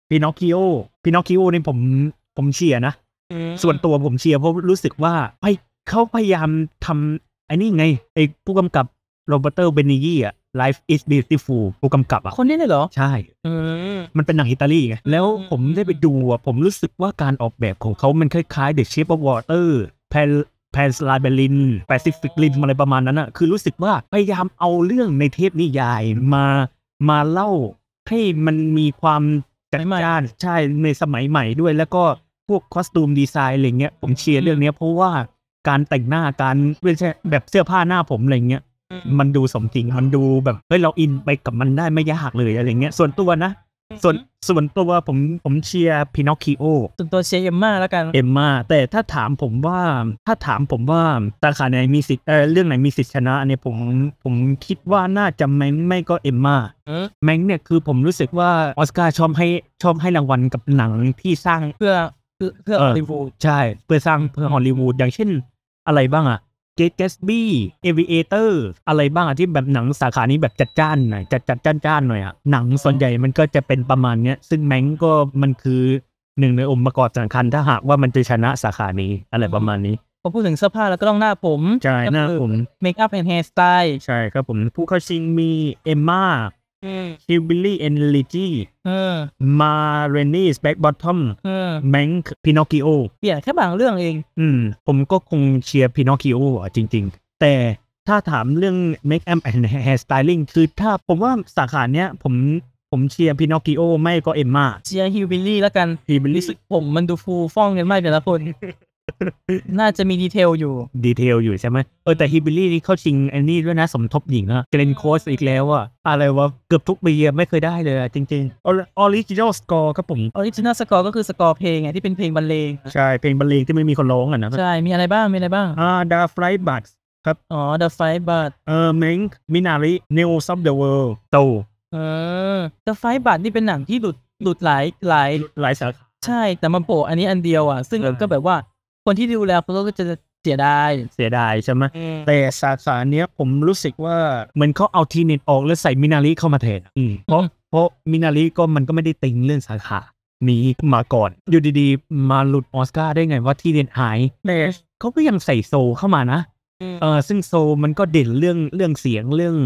C: Pinocchio Pinocchio นี่ผมผมเชียร์นะ ส่วนตัวผมเชียร์เพราะรู้สึกว่าไปเขาพยายามทำไอ้นี่ไงไอ้ผู้กำกับ Roberto Benigni อะ Life is Beautiful ผู้กำกับอะ
B: คนนี้เลยเหรอ
C: ใช่
B: อืม
C: มันเป็นหนังอิตาลีไง แล้ว
B: อืม
C: ผมได้ไปดูอะ ผมรู้สึกว่าการออกแบบของเขามันคล้ายๆ The Shape of Water Pan Pan s l a b y r i n Pacific Rim อะไรประมาณนั้นอะ คือรู้สึกว่าพยายามเอาเรื่องในเทพนิยายมามาเล่าให้มันมีความจัดจ้านใช่ในสมัยใหม่ด้วย แล้วก็พวก costume design อะไรเงี้ยผมเชียร์เรื่องเนี้ยเพราะว่าการแต่งหน้าการไม่ใช่แบบเสื้อผ้าหน้าผมอะไรเงี้ย มันดูสมจริง มันดูแบบเฮ้ยเราอินไปกับมันได้ไม่ยากเลยอะไรเงี้ย ส่วนตัวนะ ส่วนส่วนตัวผมผมเชียร์ Pinocchio
B: ส่วนตัวเชียร์ Emma แล้วกัน
C: Emma แต่ถ้าถามผมว่าถ้าถามผมว่าสาขาไหนมีสิทธิ์เออเรื่องไหนมีสิทธิ์ชนะเนี่ยผมผมคิดว่าน่าจะแมงไม่ก็เอมมา
B: อืม
C: แมงเนี่ยคือผมรู้สึกว่าออสการ์ชอบให้ชอบให้รางวัลกับหนังที่สร้าง
B: เพื่อเพื่อเพื่อ
C: เอ
B: ฮ
C: อ
B: อลลีวูด
C: ใช่ เพื่อสร้างเพื่อฮอลลีวูดอย่างเช่นอะไรบ้างอะ Great Gatsby Aviator อะไรบ้างอะที่แบบหนังสาขานี้แบบจัดจ้านหน่อยจัดจัดจ้านจ้านหน่อยอะหนังส่วนใหญ่มันก็จะเป็นประมาณเนี้ยซึ่งแมงก็มันคือหนึ่งในองค์ประกอบสำคัญถ้าหากว่ามันจะชนะสาขานี้อะไรประมาณนี้
B: พอพูดถึงเสื้อผ้าแล้วก็ต้องหน้าผม
C: ใช่หน้าผม
B: Makeup and Hairstyle
C: ใช่ครับผมผู้เข้าชิงมี Emma Hillbilly Elegy เอ
B: อ
C: Ma Rainey's Black Bottom เออ Mank Pinocchio
B: เปลี่ยนแค่บางเรื่องเอง
C: อืม ผมก็คงเชียร์ Pinocchio อะจริง ๆ แต่ถ้าถามเรื่อง Make up and Hair Styling คือถ้าผมว่าสาขาเนี้ย ผมผมเชียร์ Pinocchio ไม่ก็ Emma
B: เชียร์ Hillbilly แล้วกัน
C: Hillbilly
B: รู้สึกผมมันดูฟูฟ่องกันมากแต่ละคน น่าจะมี detail อยู่
C: detail อยู่ใช่ไหมเออแต่ Hillbilly นี่เข้าชิงไอันนี้ด้วยนะสมทบหญิงอะ Glenn Close อีกแล้วอะอะไรวะ เกือบทุกปีอะไม่เคยได้เลยอะจริงๆ Original Score ครับผม
B: Original Score ก็คือสกอร์เพลงไงที่เป็นเพลงบรรเลง
C: ใช่ เพลงบรรเลงที่ไม่มีคนร้องอะนะ
B: ใช่ มีอะไรบ้าง มีอะไรบ้าง
C: อ่าดาฟลายบัต
B: อ๋อ The Fight But
C: เออเมงมินาริเนลซับเดอะเวิลด์โต
B: เออ The Fight But นี่เป็นหนังที่หลุดหลุดหลายหลาย
C: หลายสาขา
B: ใช่แต่มันโผล่อันนี้อันเดียวอะซึ่ง
C: เออ
B: ก็แบบว่า คนที่ดูแล้วเขาก็จะเสียดาย
C: เสียดายใช่ไหมแต่สาขาเนี้ยผมรู้สึกว่าเหมือนเขาเอา Tenet ออกแล้วใส่ Minari เข้ามาแทนอะอืมเพราะ
B: อืม
C: เพราะ Minari ก็มันก็ไม่ได้ติงเรื่องสาขานี้มาก่อน อยู่ดีๆ มาหลุดออสการ์ได้ไงว่า Tenet หายแต่เขาก็ยังใส่ Soul เข้ามานะเออซึ่ง Soul มันก็เด่นเรื่องเรื่องเสียงเรื่อง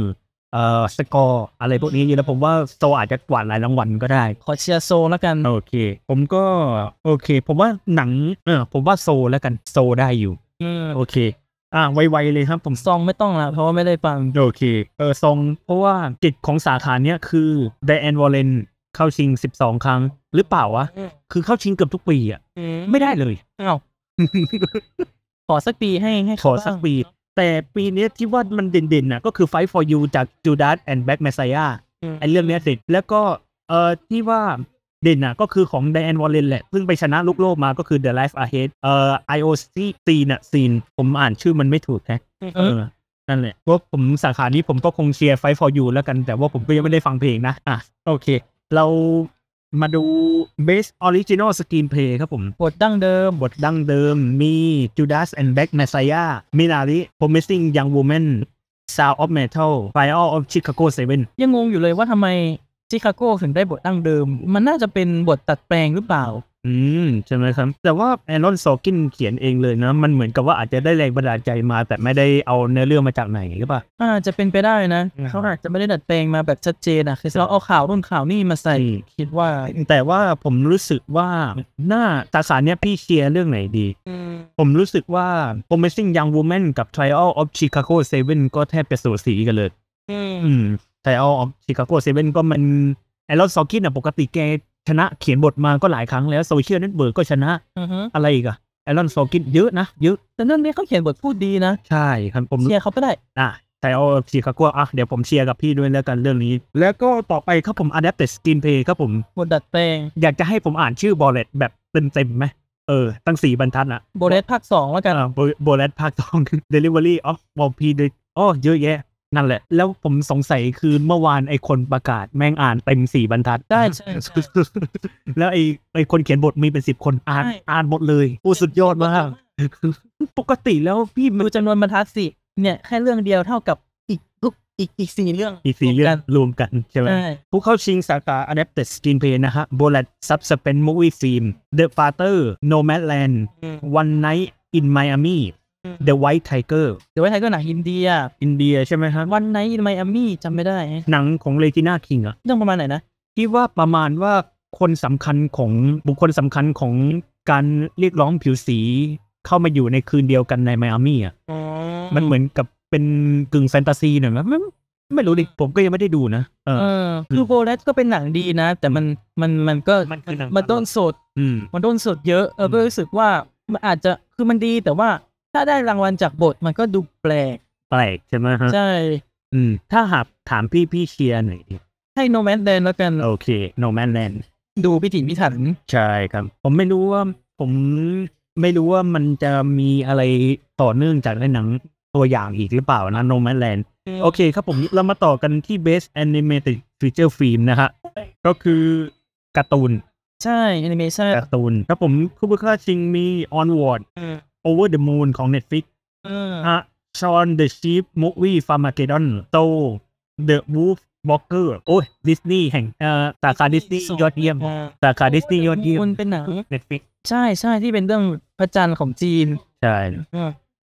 C: เอ่อสกอร์อะไรพวกนี้อยู่แล้วผมว่าโซอาจจะกวาดหลายรางวัลก็ได้
B: ขอเชียร์โซแล้วกัน
C: โอเค ผมก็โอเค ผมว่าหนังเออผมว่าโซแล้วกันโซได้อยู่
B: อืม
C: โอเค อะไวๆเลยครับ ผม
B: ซองไม่ต้องละเพราะว่าไม่ได้ฟัง
C: โอเคเออซองเพราะว่ากิจของสาขาเนี้ยคือไดแอนวอลเลนเข้าชิง 12 ครั้ง หรือเปล่าวะ
B: อืม
C: คือเข้าชิงเกือบทุกปีอะไม่ได้เลย
B: อ้าวขอสักปีให้ให้
C: ข
B: เขา
C: อสัก
B: บ้าง
C: ปี แต่ปีเนี้ยที่ว่ามันเด่นๆน่ะก็คือ Fight for You จาก Judas and Black Messiah
B: ม
C: ไอ้เรื่องเนี้ยเด็ดแล้วก็เอ่อที่ว่าเด่นน่ะก็คือของ Diane Warren แหละ ซึ่งไปชนะลูกโลกมาก็คือ The Life Ahead เอ่อ IOC ซีน่ะซีน ผมอ่านชื่อมันไม่ถูกแฮะเออ นั่นแหละเพราะผมสาขานี้ผมก็คงเชียร์ Fight for You แล้วกัน แต่ว่าผมก็ยังไม่ได้ฟังเพลงนะ อะ โอเค เรา มาดู Best Original Screenplay ครับผม
B: บทดั้งเดิม
C: บทดั้งเดิมมี Judas and Black Messiah Minari Promising Young Woman Sound of Metal Fire of Chicago 7
B: ยังงงอยู่เลยว่าทำไมชิคาโกถึงได้บทดั้งเดิม มันน่าจะเป็นบทตัดแปลงหรือเปล่า
C: อืม ใช่ไหมครับ แต่ว่าแอนรอนโซกินเขียนเองเลยนะ มันเหมือนกับว่าอาจจะได้แรงบันดาลใจมา แต่ไม่ได้เอาเนื้อเรื่องมาจากไหนหรือเปล่า
B: อาจจะเป็นไปได้นะ
C: อืม
B: เขาอาจจะไม่ได้ดัดแปลงมาแบบชัดเจนอะคือเราเอาข่าวรุ่นข่าวนี่มาใส่
C: อืม
B: คิดว่า
C: แต่ว่าผมรู้สึกว่าหน้าสาขาเนี้ยพี่เชียร์เรื่องไหนดี ผมรู้สึกว่า Promising Young Woman กับ Trial of Chicago 7 ก็แทบจะสูสีกันเลย อืม Trial of Chicago 7 ก็มัน Aaron Sorkin อะปกติแก ชนะเขียนบทมาก็หลายครั้งแล้ว Social Network ก็ชนะ
B: อือฮึ
C: อะไรอีกอะ Aaron Sorkin เยอะนะเยอะ
B: แต่เรื่องนี้เขาเขียนบทพูดดีนะ
C: ใช่ครับผม
B: เชียร์เขาก็ได้
C: อะแต่เอาชิคาโกอะเดี๋ยวผมเชียร์กับพี่ด้วยแล้วกันเรื่องนี้ แล้วก็ต่อไปครับผม Adapted Screenplay ครับผม
B: บทดัดแปลง
C: อยากจะให้ผมอ่านชื่อบอลเลตแบบเต็มๆไหมเออ ตั้งสี่บรรทัดอะ
B: โบเลสภาคสองแล้วกัน
C: อ่าโบเลตภาคสอง Delivery of w a l p y อ๋อเยอะแยะ นั่นแหละ แล้วผมสงสัยคือเมื่อวานไอคนประกาศแม่งอ่านเต็มสี่บรรทัด
B: ได้ใช่ใช่
C: แล้วไอไอคนเขียนบทมีเป็นสิบคนอ่าน
B: ใช่
C: อ่านหมดเลยโอ้สุดยอดมากปกติแล้วพี่มัน
B: ดูจำนวนบรรทัดสิเนี่ยแค่เรื่องเดียวเท่ากับอีกทุกอีกอีกสี่เรื่อง
C: อีกสี่เรื่องรวมกันใช่ไหม
B: ใช่
C: ผู้เข้าชิงสาขา Adapted Screenplay นะฮะ Borat Subsequent Moviefilm The Father Nomadland One Night in Miami The White Tiger
B: เดี๋ยวไว้ไทยก็หนังอินเดีย
C: อินเดียใช่ไหมครับ
B: One Night in Miami จำไม่ได้ฮะ
C: หนังของ Regina King อะ
B: เรื่องประมาณไหนนะ
C: ที่ว่าประมาณว่าคนสำคัญของบุคคลสำคัญของการเรียกร้องผิวสีเข้ามาอยู่ในคืนเดียวกันในไมอามี่อะมันเหมือนกับเป็นกึ่งแฟนตาซีหน่อยมั้ยไม่ไม่รู้ดิผมก็ยังไม่ได้ดูนะ เออ
B: เออคือโบเลสก็เป็นหนังดีนะ แต่มันมันมันก็
C: มันคือหนัง
B: มันโดนสด
C: อืม
B: มันโดนสดเยอะเออก็รู้สึกว่ามันอาจจะคือมันดีแต่ว่า ถ้าได้รางวัลจากบทมันก็ดูแปลก
C: แปลกใช่ไหมฮะ
B: ใช่
C: อืม ถ้าหากถามพี่พี่เชียร์หน่อยดิ
B: ให้โนแมนแดนแล้วกัน
C: โอเค No Man Land
B: ดูพิถีพิถัน
C: ใช่ครับ ผมไม่รู้ว่า ผมไม่รู้ว่ามันจะมีอะไรต่อเนื่องจากในหนังตัวอย่างอีกหรือเปล่านะ Nomadland โอเคครับผมเรามาต่อกันที่ Best Animated Feature Film นะฮะก็คือการ์ตูน
B: ใช่ แอนิเมชัน
C: การ์ตูนครับผมผู้เข้าชิงมี Onward Over the Moon ของ Netflix
B: เออ
C: ฮะ Shaun the Sheep Movie Farmageddon Soul The Wolfwalkers โอ้ยดิสนีย์แห่งเอ่อสาขาดิสนีย์ยอดเยี่ยม
B: อ่า
C: สาขาดิสนีย์ยอดเยี่ยม
B: มันเป็นหนัง
C: Netflix
B: ใช่ใช่ที่เป็นเรื่องพระจันทร์ของจีน
C: ใช่
B: อ่า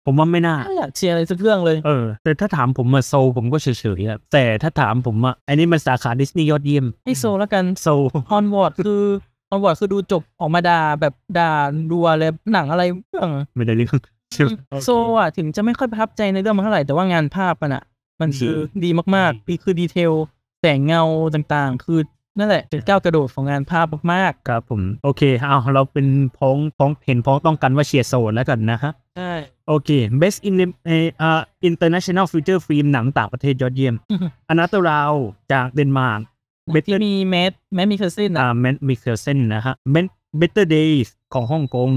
C: ผมว่าไม่น่า
B: ไม่อยากเชียร์อะไรสักเรื่องเลย
C: เออ แต่ถ้าถามผมมา Soul ผมก็เฉยๆอะแต่ถ้าถามผมอะอันนี้มันสาขาดิสนีย์ยอดเยี่ยม
B: ให้ Soul แล้วกัน Soul Onward คือ Onward คือดูจบออกมาด่าแบบด่ารัวเลยหนังอะไรเรื่อง
C: ไม่ได้เรื่องใช่ไหม
B: Soul อะถึงจะไม่ค่อยประทับใจในเรื่องมันเท่าไหร่แต่ว่างานภาพมันอะ มันคือดีมากๆคือ detail แสงเงาต่างๆ คือนั่นแหละเป็นก้าวกระโดดของงานภาพมาก
C: ครับผมโอเคเอาเราเป็นพ้องพ้องเห็นพ้องต้องกันว่าเชียร์ Soul แล้วกันนะฮะ
B: ๆใช่
C: โอเค best in เอ่อ international feature film หนังต่างประเทศยอดเยี่ยม Another Round จากเดนมาร์ก
B: ที่มี Mads Mads Mikkelsen อ่าอะ
C: Mads Mikkelsen นะฮะ better days ของฮ่องกง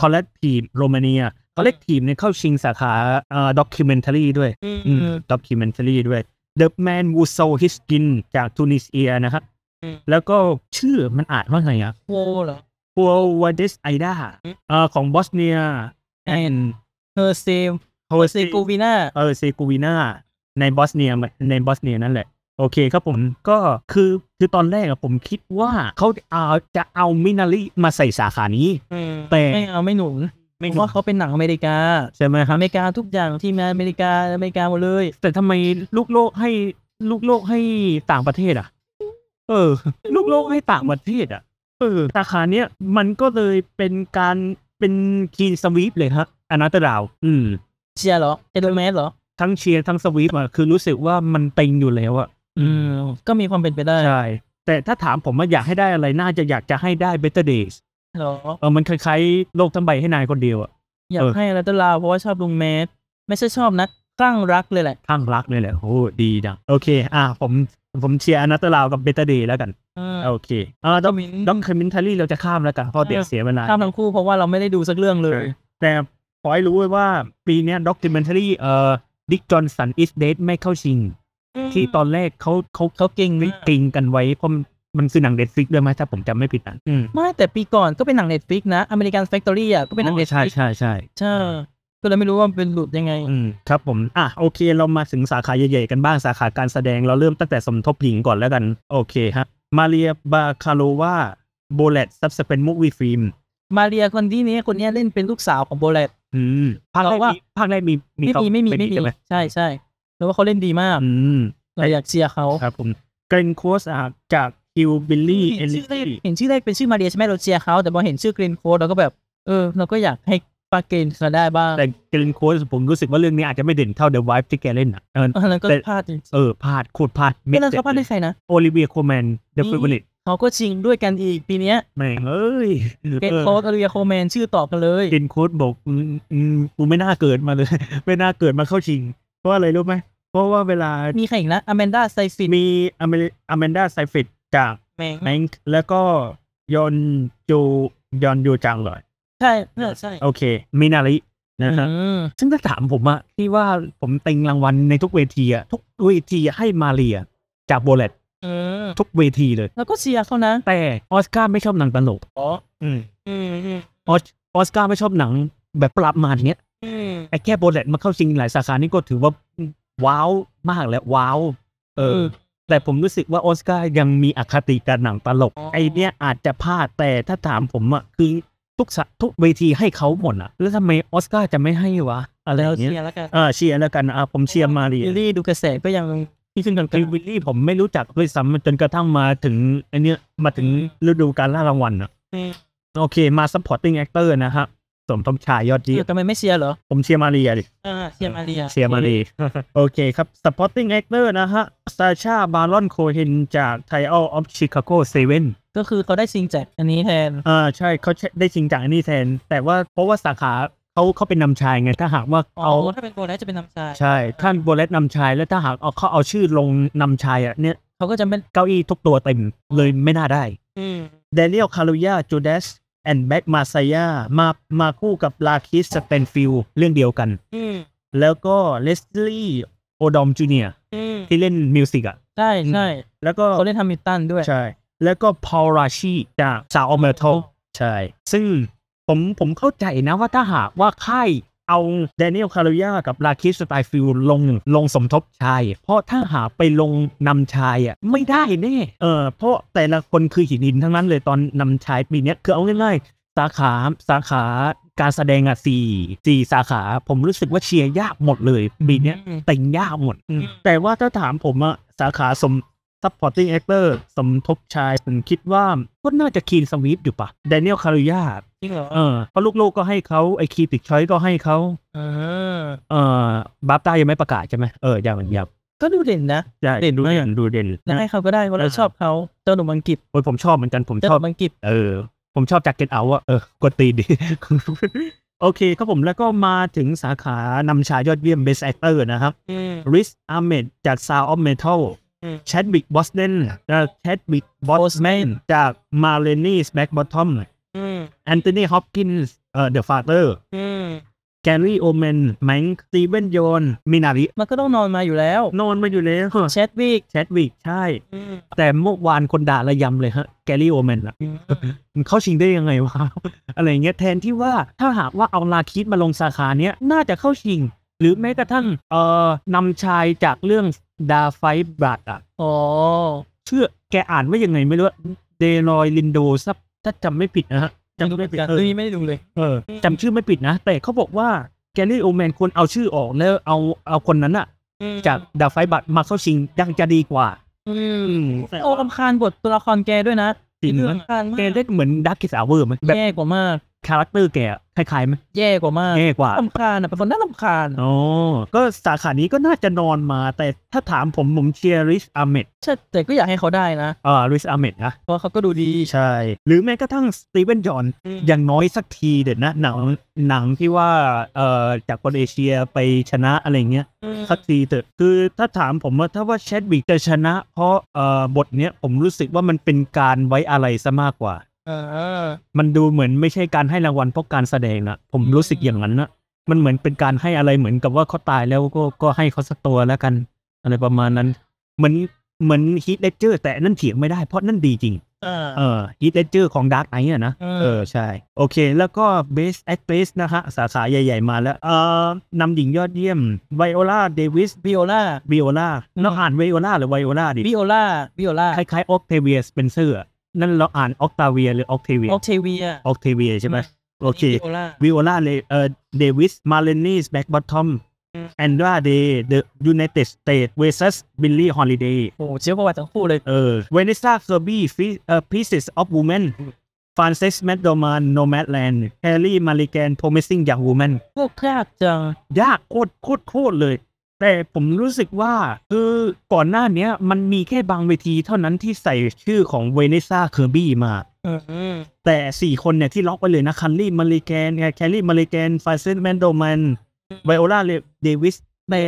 C: collective โรมาเนีย collective เนี่ยเข้าชิงสาขาเอ่อ documentary ด้วย
B: อืม
C: documentary ด้วย The Man Who Sold His Skin จากทูนิสเอียนะครับ
B: อืม
C: แล้วก็ชื่อมันอ่านว่าไงอะ
B: โวเหรอ
C: p o w a d e s Aida
B: อืม
C: เอ่อของบอสเนีย and
B: เฮอร์เซล
C: โฮ
B: เซโกวีนา
C: เออเซกูวีนาในบอสเนียในบอสเนียนั่นแหละ โอเคครับผมก็คือคือตอนแรกอะผมคิดว่าเขาเอาจะเอามินารีมาใส่สาขานี้ แต่
B: ไม่เอาไม่หนุน
C: ไม่
B: เพราะว่าเขาเป็นหนังอเมริกา
C: ใช่ไหมครับ
B: อเมริกาทุกอย่างที่มาอเมริกาอเมริกาหมดเลย
C: แต่ทำไมลูกโลกให้ลูกโลกให้ต่างประเทศอะ เออ ลูกโลกให้ต่างประเทศอะเออสาขาเนี้ยมันก็เลยเป็นการเป็นคีนสวีปเลยฮะอนาตดาว อืม
B: เชียร์เหรอเอเดอร์แมสเหรอ
C: ทั้งเชียร์ทั้งสวีปอะคือรู้สึกว่ามันเต็งอยู่แล้วอะ
B: อืมก็มีความเป็นไปได้
C: ใช่ แต่ถ้าถามผมว่าอยากให้ได้อะไรน่าจะอยากจะให้ได้ Better Days
B: เหรอ
C: เออมันคล้ายๆโลกทั้งใบให้นายคนเดียวอะ
B: อยาก
C: เออ
B: ให้ Another Round เพราะว่าชอบลุง Mads ไม่ใช่ชอบนะคลั่งรักเลยแหละ
C: คลั่งรักเลยแหละโอ้ดีจังโอเค อะผมผมเชียร์ Another Round กับ Better Day แล้วกัน
B: อ่า
C: โอเคอ่า
B: ก็
C: ต้อง
B: มี
C: ต้อง documentary เราจะข้ามแล้วกันเพราะเดี๋ยวเสียเวลา
B: ข้ามทั้งคู่เพราะว่าเราไม่ได้ดูสักเรื่องเลย
C: แต่ขอให้รู้ไว้ว่าปีเนี้ย documentary เอ่อ Dick Johnson Is Dead ไม่เข้าชิง ที่ตอนแรกเขาเขา
B: เขาเก่งมาก
C: กิงกันไว้เพราะมันมันคือหนังเด็ดฟิกด้วยไหมถ้าผมจำไม่ผิดนะอืม
B: ไม่แต่ปีก่อนก็เป็นหนังเน็ตฟิกนะอเมริกันแฟคทอรี่อะก็เป็นหนังเน็ต
C: ใช่
B: ฟิก
C: ใช่ใช่
B: ใช่ก็เลยไม่รู้ว่ามันเป็นหลุดยังไง
C: อืมครับผม อะโอเค เรามาถึงสาขาใหญ่ๆกันบ้างสาขาการแสดงเราเริ่มตั้งแต่สมทบหญิงก่อนแล้วกัน โอเคฮะมาเรียบาคาโลวาโบเลตซับสเปนมูวี่ฟิล์ม
B: มาเรียคนที่นี้คนเนี้ยเล่นเป็นลูกสาวของโบเลต
C: อืมภาคแรก
B: เราว่า
C: มีภาคแรกมี
B: ไม่
C: เขา
B: มีไม่มี
C: เป็น
B: ไม่มี
C: ใช่ไหม
B: ใช่ใช่ แล้วว่าเขาเล่นดีมาก
C: อืม
B: เราอยากเชียร์เขา
C: ครับผมเกรนโคสอะจากคิวบิลลี่เอ
B: เห็น
C: ลิ
B: ชื่อแรกเห็นชื่อแรกเป็นชื่อมาเรียใช่ไหมเราเชียร์เขาแต่พอเห็นชื่อกรีนโค้ดเราก็แบบ เออ เราก็อยากให้ปาเกนเขาได้บ้าง
C: แต่เกรนโคสผมรู้สึกว่าเรื่องนี้อาจจะไม่เด่นเท่าเดอะไวฟ์ที่แกเล่นอะเออ
B: อันนั้นก็
C: แต่
B: พลาดจริง
C: เออพลาดโคตรพลาด
B: ๆไม่แล้วเขาพลาดได้ใครนะ
C: โอลิเวียโคแมนเดอะ
B: นี่
C: ฟิวลิต
B: เขาก็ชิงด้วยกันอีกปีเนี้ย
C: แม่งเอ้ย
B: เกนโค้ดอเรียโคแมนชื่อต่อกันเลย
C: เกรนโคสบอกอืมอืมกูไม่น่าเกิดมาเลย ไม่น่าเกิดมาเข้าชิง เพราะอะไรรู้ไหม เพราะว่าเวลา
B: มีใครอีกนะอแมนดาไซฟิน
C: มีอเมริอแมนดาไซฟิตจาก
B: แมง
C: แมงแล้วก็ยอนจูยอนยูจังเลย
B: ใช่เออใช่
C: โอเค มินารินะฮะ
B: อืม
C: ซึ่งถ้าถามผมอะที่ว่าผมเต็งรางวัลในทุกเวทีอะทุกเวทีให้มาเรียจากโบเลต
B: อืม
C: ทุกเวทีเลย
B: แล้วก็เชียร์เขานะ
C: แต่ออสการ์ไม่ชอบหนังตลก
B: อ๋อ
C: อืม
B: อืมอืม
C: ออสออสการ์ไม่ชอบหนังแบบปรับมาเนี้ย
B: อืม
C: ไอ้แค่โบเลตมาเข้าชิงหลายสาขานี่ก็ถือว่า ว้าวมากแล้วว้าวเออ แต่ผมรู้สึกว่าออสการ์ยังมีอคติกับหนังตลก
B: อ๋อ
C: ไอเนี้ยอาจจะพลาดแต่ถ้าถามผมอะคือทุกสะทุกเวทีให้เขาหมดอะแล้วทำไมออสการ์จะไม่ให้วะอะไรอ
B: แล้ว
C: ย่างเงี้ย
B: เชียร์แล้วกัน
C: อ่าเชียร์แล้วกันอ่าผมเชียร์มาเรีย
B: วิลลี่ดูกระแสก็ยังที่ขึ้นกัน
C: คือวิลลี่ผมไม่รู้จักด้วยซ้ำจนกระทั่งมาถึงอันเนี้ยมาถึงฤดูการล่ารางวัลอะโอเคมา supporting actor นะฮะ สมทบชายยอดเยี่
B: เชี
C: ย
B: ย
C: ม
B: ร์ทำไมไม่เชียร์เหรอ
C: ผมเชียร์มาเรียดิ
B: อ่าเชียร์มาเรีย
C: เชียร์มาเรียโอเคครับ supporting actor นะฮะซาชาบารอนโคเฮนจาก Trial of Chicago 7
B: ก็คือเขาได้ชิงจากอันนี้แทน
C: อ่าใช่เขาได้ชิงจากอันนี้แทน แต่ว่าเพราะว่าสาขาเขาเขาเป็นนำชายไง ถ้าหากว่า
B: อ๋อ
C: เอา
B: ถ้าเป็นโกลแล้วจะเป็นน้ำชาย
C: ใช่ ท่านโบเลตนำชายแล้วถ้าหากเอาเขาเอาชื่อลงนำชายอะเนี่ย
B: เขาก็จะเป็น
C: เก้าอี้ทุกตัวเต็มเลยไม่น่าได้
B: อืม
C: แดเนียลคาลูยา Judas and the Black Messiah มามาคู่กับลาคีธ สแตนฟิลด์เรื่องเดียวกัน
B: อืม
C: แล้วก็เลสลี่โอดอมจูเนียร์
B: อืม
C: ที่เล่น music อะ
B: ใช่ใช่
C: แล้วก็
B: เขาเล่น Hamilton ด้วย
C: ใช่ แล้วก็พอล เรซีจาก Sound Metal ใช่ ซึ่งผมผมเข้าใจนะว่าถ้าหากว่าค่าย เอาแดเนียลคาร์ y ยากับลาคิสสไตฟิลลงลงสมทบชาย เพราะถ้าหากไปลงนำชายอะไม่ได้แน่เออเพราะแต่ละคนคือหินหินทั้งนั้นเลยตอนนำชายปีเนี้ยคือเอาง่ายๆสาขาสาขาการแสดงอะสี่สี่สาขา ผมรู้สึกว่าเชียร์ยากหมดเลยปีเนี้ย
B: อืม
C: เต็งยากหมด แต่ว่าถ้าถามผมอะสาขาสม supporting actor สมทบชาย ผมคิดว่าก็น่าจะ clean sweep อยู่ปะแดเนียลคาลูยา
B: จริงเหรอ
C: เออเพราะลูกๆก็ให้เขาไอคีติกชอยก็ให้เขา
B: เออ
C: เออบัฟต้ายังไม่ประกาศใช่ไหมเอออย่างอย่าง
B: ก็ดูเด่นนะ
C: ใช่
B: เด่น
C: ดู
B: มาก
C: เด่นดูเด่น
B: แล้วให้เขาก็ได้เพราะเรา
C: เออ
B: ชอบเขาเจ้าหนุ่มอังกฤษ
C: โอ้ยผมชอบเหมือนกันผม
B: เจ้า
C: ช
B: ห
C: อบ
B: นุ่มอังกฤษ
C: เออผมชอบจากเก็ตเอาอะเออกดตีนดีโอเคครับผมแล้วก็มาถึงสาขานำชายยอดเยี่ยม Best Actor นะครับ
B: อืม
C: ริสอาร์เมดจาก Sound of Metal
B: อืม
C: แชดวิกบอสเดนจากแชดวิก โบสแมนจาก Ma Rainey's Black Bottom อืมแอนโทนีฮอปกินส์เอ่อ The Father อื
B: ม
C: แกรี่โอลด์แมน Mank สตีเวน ยอน Minari
B: มันก็ต้องนอนมาอยู่แล้ว
C: นอนมาอยู่แล้ว
B: แชดวิก
C: แชดวิกใช่
B: อืม
C: แต่เมื่อวานคนด่าระยำเลยฮะ แกรี่โอลด์แมนอะ
B: อืม
C: มันเข้าชิงได้ยังไงวะ อะไรเงี้ยแทนที่ว่าถ้าหากว่าเอาลาคีธมาลงสาขาเนี้ย น่าจะเข้าชิง หรือแม้กระทั่งเอ่อนำชายจากเรื่อง ดาไฟบรัดอะ
B: อ๋อ
C: เชื่อแกอ่านว่ายังไงไม่รู้เดรอยลินโดซับถ้าจำไม่ผิดนะฮะ
B: ยัง
C: จำ
B: ดู
C: ไม่
B: ไม่
C: ผิ
B: ผิ
C: ด
B: ด
C: เอ
B: เรื่
C: อ
B: องนี้ไม่ได้ดูเลย
C: เออจำชื่อไม่ผิดนะ แต่เขาบอกว่าแกลลี่โอแมนควรเอาชื่อออกแล้วเอาเอาคนนั้นอะจากดาไฟบัตมาเข้าชิงยังจะดีกว่า
B: อืม
C: อืม
B: โอ้ลำคาญบทตัวละครแกด้วยนะ
C: จริง
B: เรื่
C: ไหม
B: ลำคาญมา
C: แก
B: ก
C: เล่นเหมือนดักกิสอาเวอร์ไหมแบบ
B: แย่กว่ามาก
C: คาแรคเตอร์แกคล้ายๆไหม
B: แย่กว่ามาก
C: แย่กว่า
B: ลำคาญอะเป็นคนน่าลำคาญ
C: อ๋อก็สาขานี้ก็น่าจะนอนมา แต่ถ้าถามผมผมเชียร์ริชอาเมด
B: ใช่แต่ก็อยากให้เขาได้นะ
C: อ่าริชอาเมดนะ
B: เพราะเขาก็ดูดี
C: ใช่ หรือแม้กระทั่งสตีเวนจอห์นอย่างน้อยสักทีเด็ดนะ หนังหนังที่ว่าเอ่อจากคนเอเชียไปชนะอะไรเงี้ย
B: อืม
C: สักทีเถอะคือถ้าถามผมว่าถ้าว่าแชดวิกจะชนะ เพราะเอ่อบทเนี้ยผมรู้สึกว่ามันเป็นการไว้อะไรซะมากกว่า
B: เออ
C: มันดูเหมือนไม่ใช่การให้รางวัลเพราะการแสดงนะผมรู้สึกอย่างนั้นนะมันเหมือนเป็นการให้อะไรเหมือนกับว่าเขาตายแล้วก็ก็ให้เขาสักตัวแล้วกัน อะไรประมาณนั้น เหมือนเหมือนฮีธ เลดเจอร์แต่นั่นเถียงไม่ได้เพราะนั่นดีจริง
B: อ่า
C: เออฮีธ เลดเจอร์ของ Dark Knight อะนะ
B: เออ
C: เออใช่ โอเค แล้วก็ Best Actress นะฮะสาขาใหญ่ ๆ มาแล้ว เอ่อนำหญิงยอดเยี่ยมไวโอลาเดวิส
B: วิโอลา
C: วิโอลาเราอ่านไวโอลาหรือไวโอลาดิ
B: วิโอลาวิโอลา
C: คล้ายๆออกเทเวียสเปนเซอร์ นั่นเราอ่านออกตาเวียหรือออกเทเวีย
B: ออกเทเวีย
C: ออกเทเวียใช่ไหมโอเค
B: วิโอลา
C: วิโอลาเลยเอ่อเดวิส Ma Rainey's Black Bottom อืมแอนดราเดย์ The United States versus Billie Holiday
B: โอ้โหเชื่อประวัติทั้งคู่เลย
C: เออวาเนสซาเคอร์บี้ฟิเอ่อ pieces of woman ฟรานเซสแมคดอร์มานด์ Nomadland แครี่มัลลิแกน promising young woman
B: พวกยากจัง
C: ยากโคตรโคตรโคตรเลย แต่ผมรู้สึกว่าคือก่อนหน้าเนี้ยมันมีแค่บางเวทีเท่านั้นที่ใส่ชื่อของวาเนสซาเคอร์บี้มา
B: อืม
C: แต่4คนเนี่ยที่ล็อกไปเลยนะแครี่มัลลิแกนแครี่มัลลิแกนฟรานเซสแมคดอร์มานด์ไวโอลาเดวิสแต่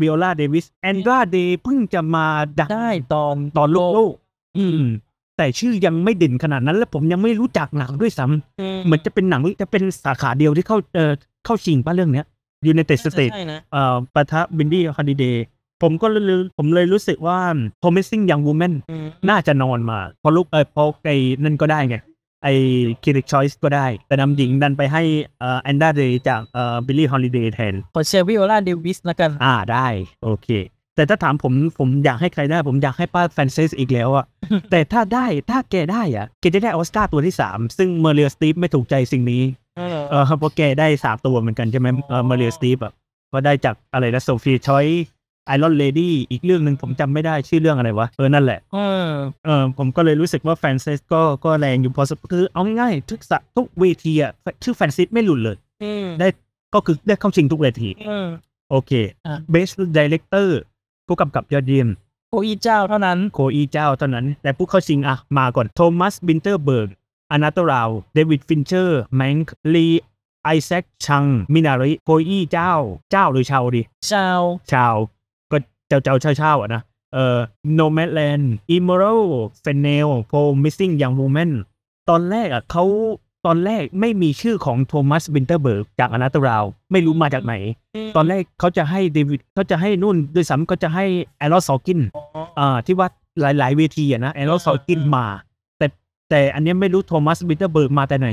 C: วิโอลาเดวิสแอนดราเดย์เพิ่งจะมาดัง
B: ได้ตอน
C: ตอนลูกโลกอืม แต่ชื่อยังไม่เด่นขนาดนั้น และผมยังไม่รู้จักหนังด้วยซ้ำเหมือนจะเป็นหนังจะเป็นสาขาเดียวที่เข้าเอ่อเข้าชิงป้ะเรื่องเนี้ย ยู i นเต็ดสเตท
B: ใช่นะ
C: เอ่อปะทะบินดี้คาดิเดย์ผมก็เลยผมเลยรู้สึกว่า promising young woman
B: อืม
C: น่าจะนอนมาเพราะลูกเออเพราะไอ้นั่นก็ได้ไง ไอ้ Critics' Choice ก็ได้ แต่นำหญิงดันไปให้เอ่อแอนดราเดย์จากเอ่อ Billie Holiday แทน
B: ขอเชียร์วิโอลาเดวิสละกัน
C: อ่าได้ โอเค แต่ถ้าถามผมผมอยากให้ใครได้ ผมอยากให้ป้าฟรานเซสอีกแล้วอะแต่ถ้าได้ถ้าแกได้อะแกจะได้ออสการ์ตัวที่ 3 ซึ่งเมอรีล สตรีปไม่ถูกใจสิ่งนี้ เออเพราะแกได้3ตัวเหมือนกันใช่ไหมเออเมอรีล สตรีปอะก็ได้จากอะไรนะ Sophie's Choice Iron Lady อีกเรื่องหนึ่งผมจำไม่ได้ชื่อเรื่องอะไรวะ เออ นั่นแหละ
B: เออ
C: เออผมก็เลยรู้สึกว่าฟรานเซสก็ก็แรงอยู่พอสมควรคือเอาง่ายๆทุกสะทุกเวทีอะชื่อฟรานเซสไม่หลุดเลย
B: อืม
C: ได้ก็คือได้เข้าชิงทุกเวที
B: อืม
C: โอเค
B: อะ
C: Best Director ผู้กำกับยอดเยี่ยม
B: โคลอี้ เจาเท่านั้น
C: โคลอี้ เจาเท่านั้น แต่ผู้เข้าชิงอะมาก่อนโทมัส วินเทอร์เบิร์ก Another Round เดวิดฟินเชอร์ Mank ลีไอแซคชัง Minari โคลอี้ เจา เจ้าหรือชาวดิ
B: ชาว
C: ชาว ก็เจ้าเจ้าเช่าเช่าอะนะ เอ่อ Nomadland เอเมอรัลด์ เฟนเนลล์ Promising Young Woman ตอนแรกอะเขาตอนแรกไม่มีชื่อของโทมัส วินเทอร์เบิร์กจาก Another Round ไม่รู้มาจากไหน ตอนแรกเขาจะให้เดวิดเขาจะให้นุ่นด้วยซ้ำก็จะให้แอรอน ซอร์กิน
B: อ๋อ
C: อ่าที่ว่าหลาย ๆ เวทีอะนะแอรอน ซอร์กินมา แต่แต่อันเนี้ยไม่รู้โทมัส วินเทอร์เบิร์กมาแต่ไหน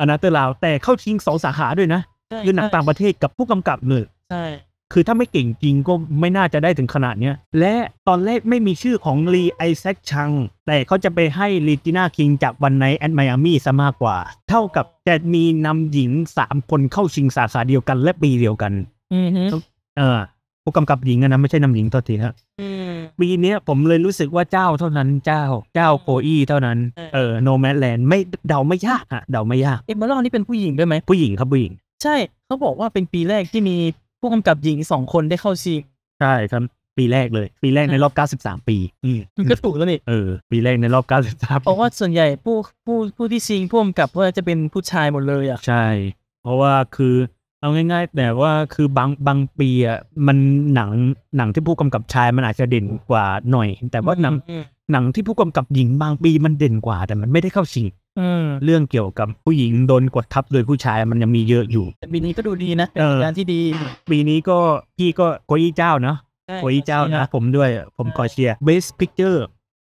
C: Another Round แต่เข้าชิงสองสาขาด้วยนะ
B: ใช่
C: คือหนังต่างประเทศกับผู้กำกับเลย
B: ใช่
C: คือถ้าไม่เก่งจริงก็ไม่น่าจะได้ถึงขนาดเนี้ย และตอนแรกไม่มีชื่อของลีไอแซคชัง แต่เขาจะไปให้เรจินาคิงจาก One Night in Miami ซะมากกว่า เท่ากับจะมีนำหญิง3คนเข้าชิงสาขาเดียวกันและปีเดียวกัน
B: อือฮึ
C: เออผู้กำกับหญิงอะนะไม่ใช่นำหญิงตัวทีนะ
B: อืม
C: ปีเนี้ยผมเลยรู้สึกว่าเจ้าเท่านั้นเจ้าเจ้าโคอี้เท่านั้น
B: เออ
C: เออโนแมนแลนด์ไม่เดาไม่ยากอะเดาไม่ยาก
B: เอมเบอร์นี่เป็นผู้หญิงด้วยไหม
C: ผู้หญิงครับผู้หญิง
B: ใช่เขาบอกว่าเป็นปีแรกที่มีผู้กำกับหญิงสองคนได้เข้าชิง
C: ใช่ครับปีแรกเลย ปีแรกในรอบ 93 ปีอืม
B: มันก็ถูกแล้วนี่
C: เออปีแรกในรอบ 93
B: เพราะว่าส่วนใหญ่ผู้ผู้ผู้ที่ชิงผู้กำกับก็จะเป็นผู้ชายหมดเลยอะ
C: ใช่ เพราะว่าคือ เอาง่ายๆแต่ว่าคือบางบางปีอะมันหนังหนังที่ผู้กำกับชายมันอาจจะเด่นกว่าหน่อย แต่ว่าหนัง
B: อืม
C: หนังที่ผู้กำกับหญิงบางปีมันเด่นกว่า แต่มันไม่ได้เข้าชิง
B: อืม
C: เรื่องเกี่ยวกับผู้หญิงโดนกดทับโดยผู้ชายมันยังมีเยอะอยู่
B: แต่ปีนี้ก็ดูดีนะเป็น
C: เออ
B: งานที่ดี
C: ปีนี้ก็พี่ก็โกยี่เจ้าเนาะ
B: ใช่
C: โกยี่เจ้านะผมด้วยผมขอเชียร์ Best Picture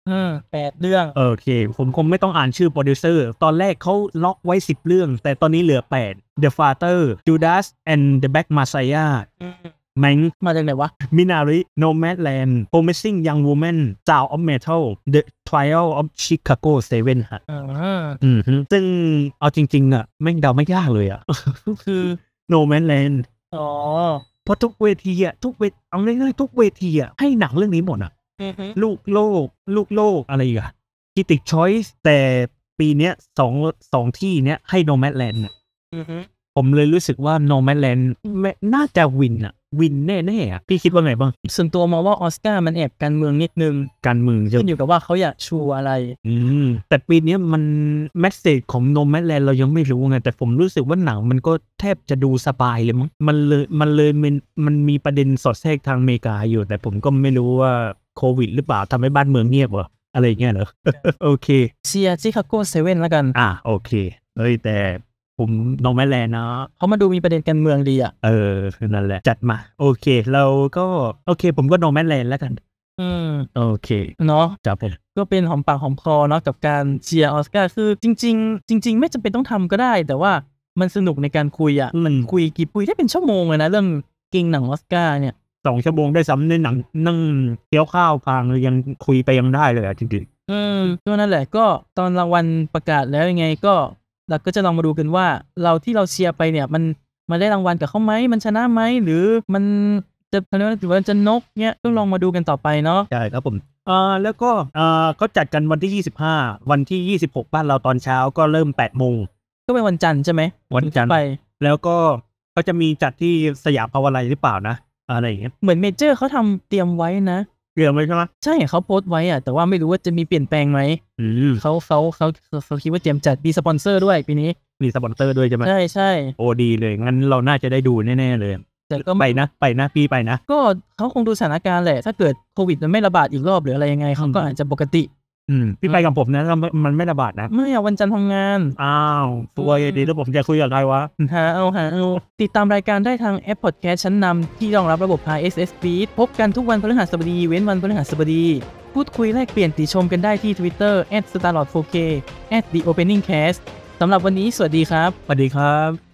B: อืมแปดเรื่อง
C: โอเค ผมคงไม่ต้องอ่านชื่อโปรดิวเซอร์ ตอนแรกเขาล็อกไว้ 10 เรื่อง แต่ตอนนี้เหลือ 8 The Father Judas and the Black Messiah
B: อืม
C: Mank
B: มาจากไหนวะ
C: Minari Nomadland Promising Young Woman Sound of Metal The Trial of Chicago 7ฮะ
B: อ่า
C: อืมฮึซึ่งเอาจริง ๆ อะ แม่งเดาไม่ยากเลยอะ
B: คือ
C: Nomadland
B: อ๋อ
C: เพราะทุกเวทีอะทุกเวทเอาง่ายๆทุกเวทีอะให้หนังเรื่องนี้หมดอะ
B: อือฮึ
C: ลูกโลก ลูกโลกอะไรอีกอะ Critics' Choice แต่ปีเนี้ยสองสองที่เนี้ยให้โนแม d แลนด์
B: อือฮึ
C: ผมเลยรู้สึกว่าโนแม d แลนด์น่าจะ win อะ win แน่ๆอะพี่คิดว่าไงบ้าง
B: ส่วนตัวมองว่าออสการ์มันแอบการเมืองนิดนึง
C: การเมืองจะ
B: ขึ้นอยู่กับว่าเขาอยากชูอะไร
C: อืมแต่ปีเนี้ยมันแมสเซจของโนแม d แลนด์เรายังไม่รู้ไง แต่ผมรู้สึกว่าหนังมันก็แทบจะดูสบายเลยมั้งมันเลยมันเลยมันมันมีประเด็นสอดแทรกทางอเมริกาอยู่ แต่ผมก็ไม่รู้ว่า โควิดหรือเปล่าทำให้บ้านเมืองเงียบเหรออะไรอย่างเงี้ยเหรอโอเค
B: เชียร์ Chicago Seven แล้วกัน
C: อะโอเคเฮ้ยแต่ผม Nomadland นะ
B: เพราะมาดูมีประเด็นการเมืองดีอะ
C: เออนั่นแหละ จัดมา โอเค เราก็โอเค ผมก็ Nomadland แล้วกัน
B: อืม
C: โอเค
B: เนาะ
C: จับผม
B: ก็เป็นหอมปากหอมคอเนาะกับการเชียร์ออสการ์คือจริง ๆ จริง ๆ ไม่จำเป็นต้องทำก็ได้ แต่ว่ามันสนุกในการคุยอะ
C: มัน
B: คุยกี่ปุยได้เป็นชั่วโมงเลยนะ เรื่องกิงหนังออสการ์เนี่ย
C: สองชั่วโมงได้ซ้ำในหนังนั่งเคี้ยวข้าวพางยังคุยไปยังได้เลยอะจริง
B: อืมก็นั่นแหละก็ตอนรางวัลประกาศแล้วยังไงก็เราก็จะลองมาดูกันว่า เราที่เราเชียร์ไปเนี่ย มันมันได้รางวัลกับเขาไหมมันชนะไหมหรือมันจะเขาเรียกว่าหรือว่าจะนกเนี่ยต้องลองมาดูกันต่อไปเนาะ
C: ๆใช่ครับผมอ่าแล้วก็อ่าเขาจัดกันวันที่ 25 วันที่ 26 บ้านเราตอนเช้าก็เริ่ม8โมง
B: ก็เป็นวันจันทร์ใช่ไหม
C: วันจันทร์
B: ไป
C: แล้วก็เขาจะมีจัดที่สยามภาวลัยหรือเปล่านะ อะไรอย่างเงี้ย
B: เหมือนเมเจอร์เขาทำเตรียมไว้นะ
C: เตรียมไว้ใช่ไหม
B: ใช่เขาโพสต์ไว้อะแต่ว่าไม่รู้ว่าจะมีเปลี่ยนแปลงไหม
C: อืม
B: เขาเขาเขาเขาเขาคิดว่าเตรียมจัดมีสปอนเซอร์ด้วยปีนี้
C: มีสปอนเซอร์ด้วยใช่ไหม
B: ใช่ใช่
C: โอ้ดีเลย งั้นเราน่าจะได้ดูแน่ๆเลย
B: แต่ก็
C: ไป
B: ไม่
C: นะ ไปนะพี่ไปนะ
B: ก็เขาคงดูสถานการณ์แหละ ถ้าเกิดโควิดมันไม่ระบาดอีกรอบหรืออะไรยังไงเขาก็
C: อืม
B: อาจจะปกติ
C: อืมพี่ไปกับผมนะแล้วมันมันไม่ระบาดนะ
B: ไม่อะวันจันทร์ทำงาน
C: อ้าวตัวดีแล้วผมจะคุยกับใครวะ
B: หาเอาหาเอาติดตามรายการได้ทางแอปพอดแคสต์ชั้นนำที่รองรับระบบ RSS feed พบกันทุกวันพฤหัสบดีเว้นวันพฤหัสบดี พูดคุยแลกเปลี่ยนติชมกันได้ที่ Twitter @starlord4k @theopeningcast สำหรับวันนี้สวัสดีครับ
C: สวัสดีครับ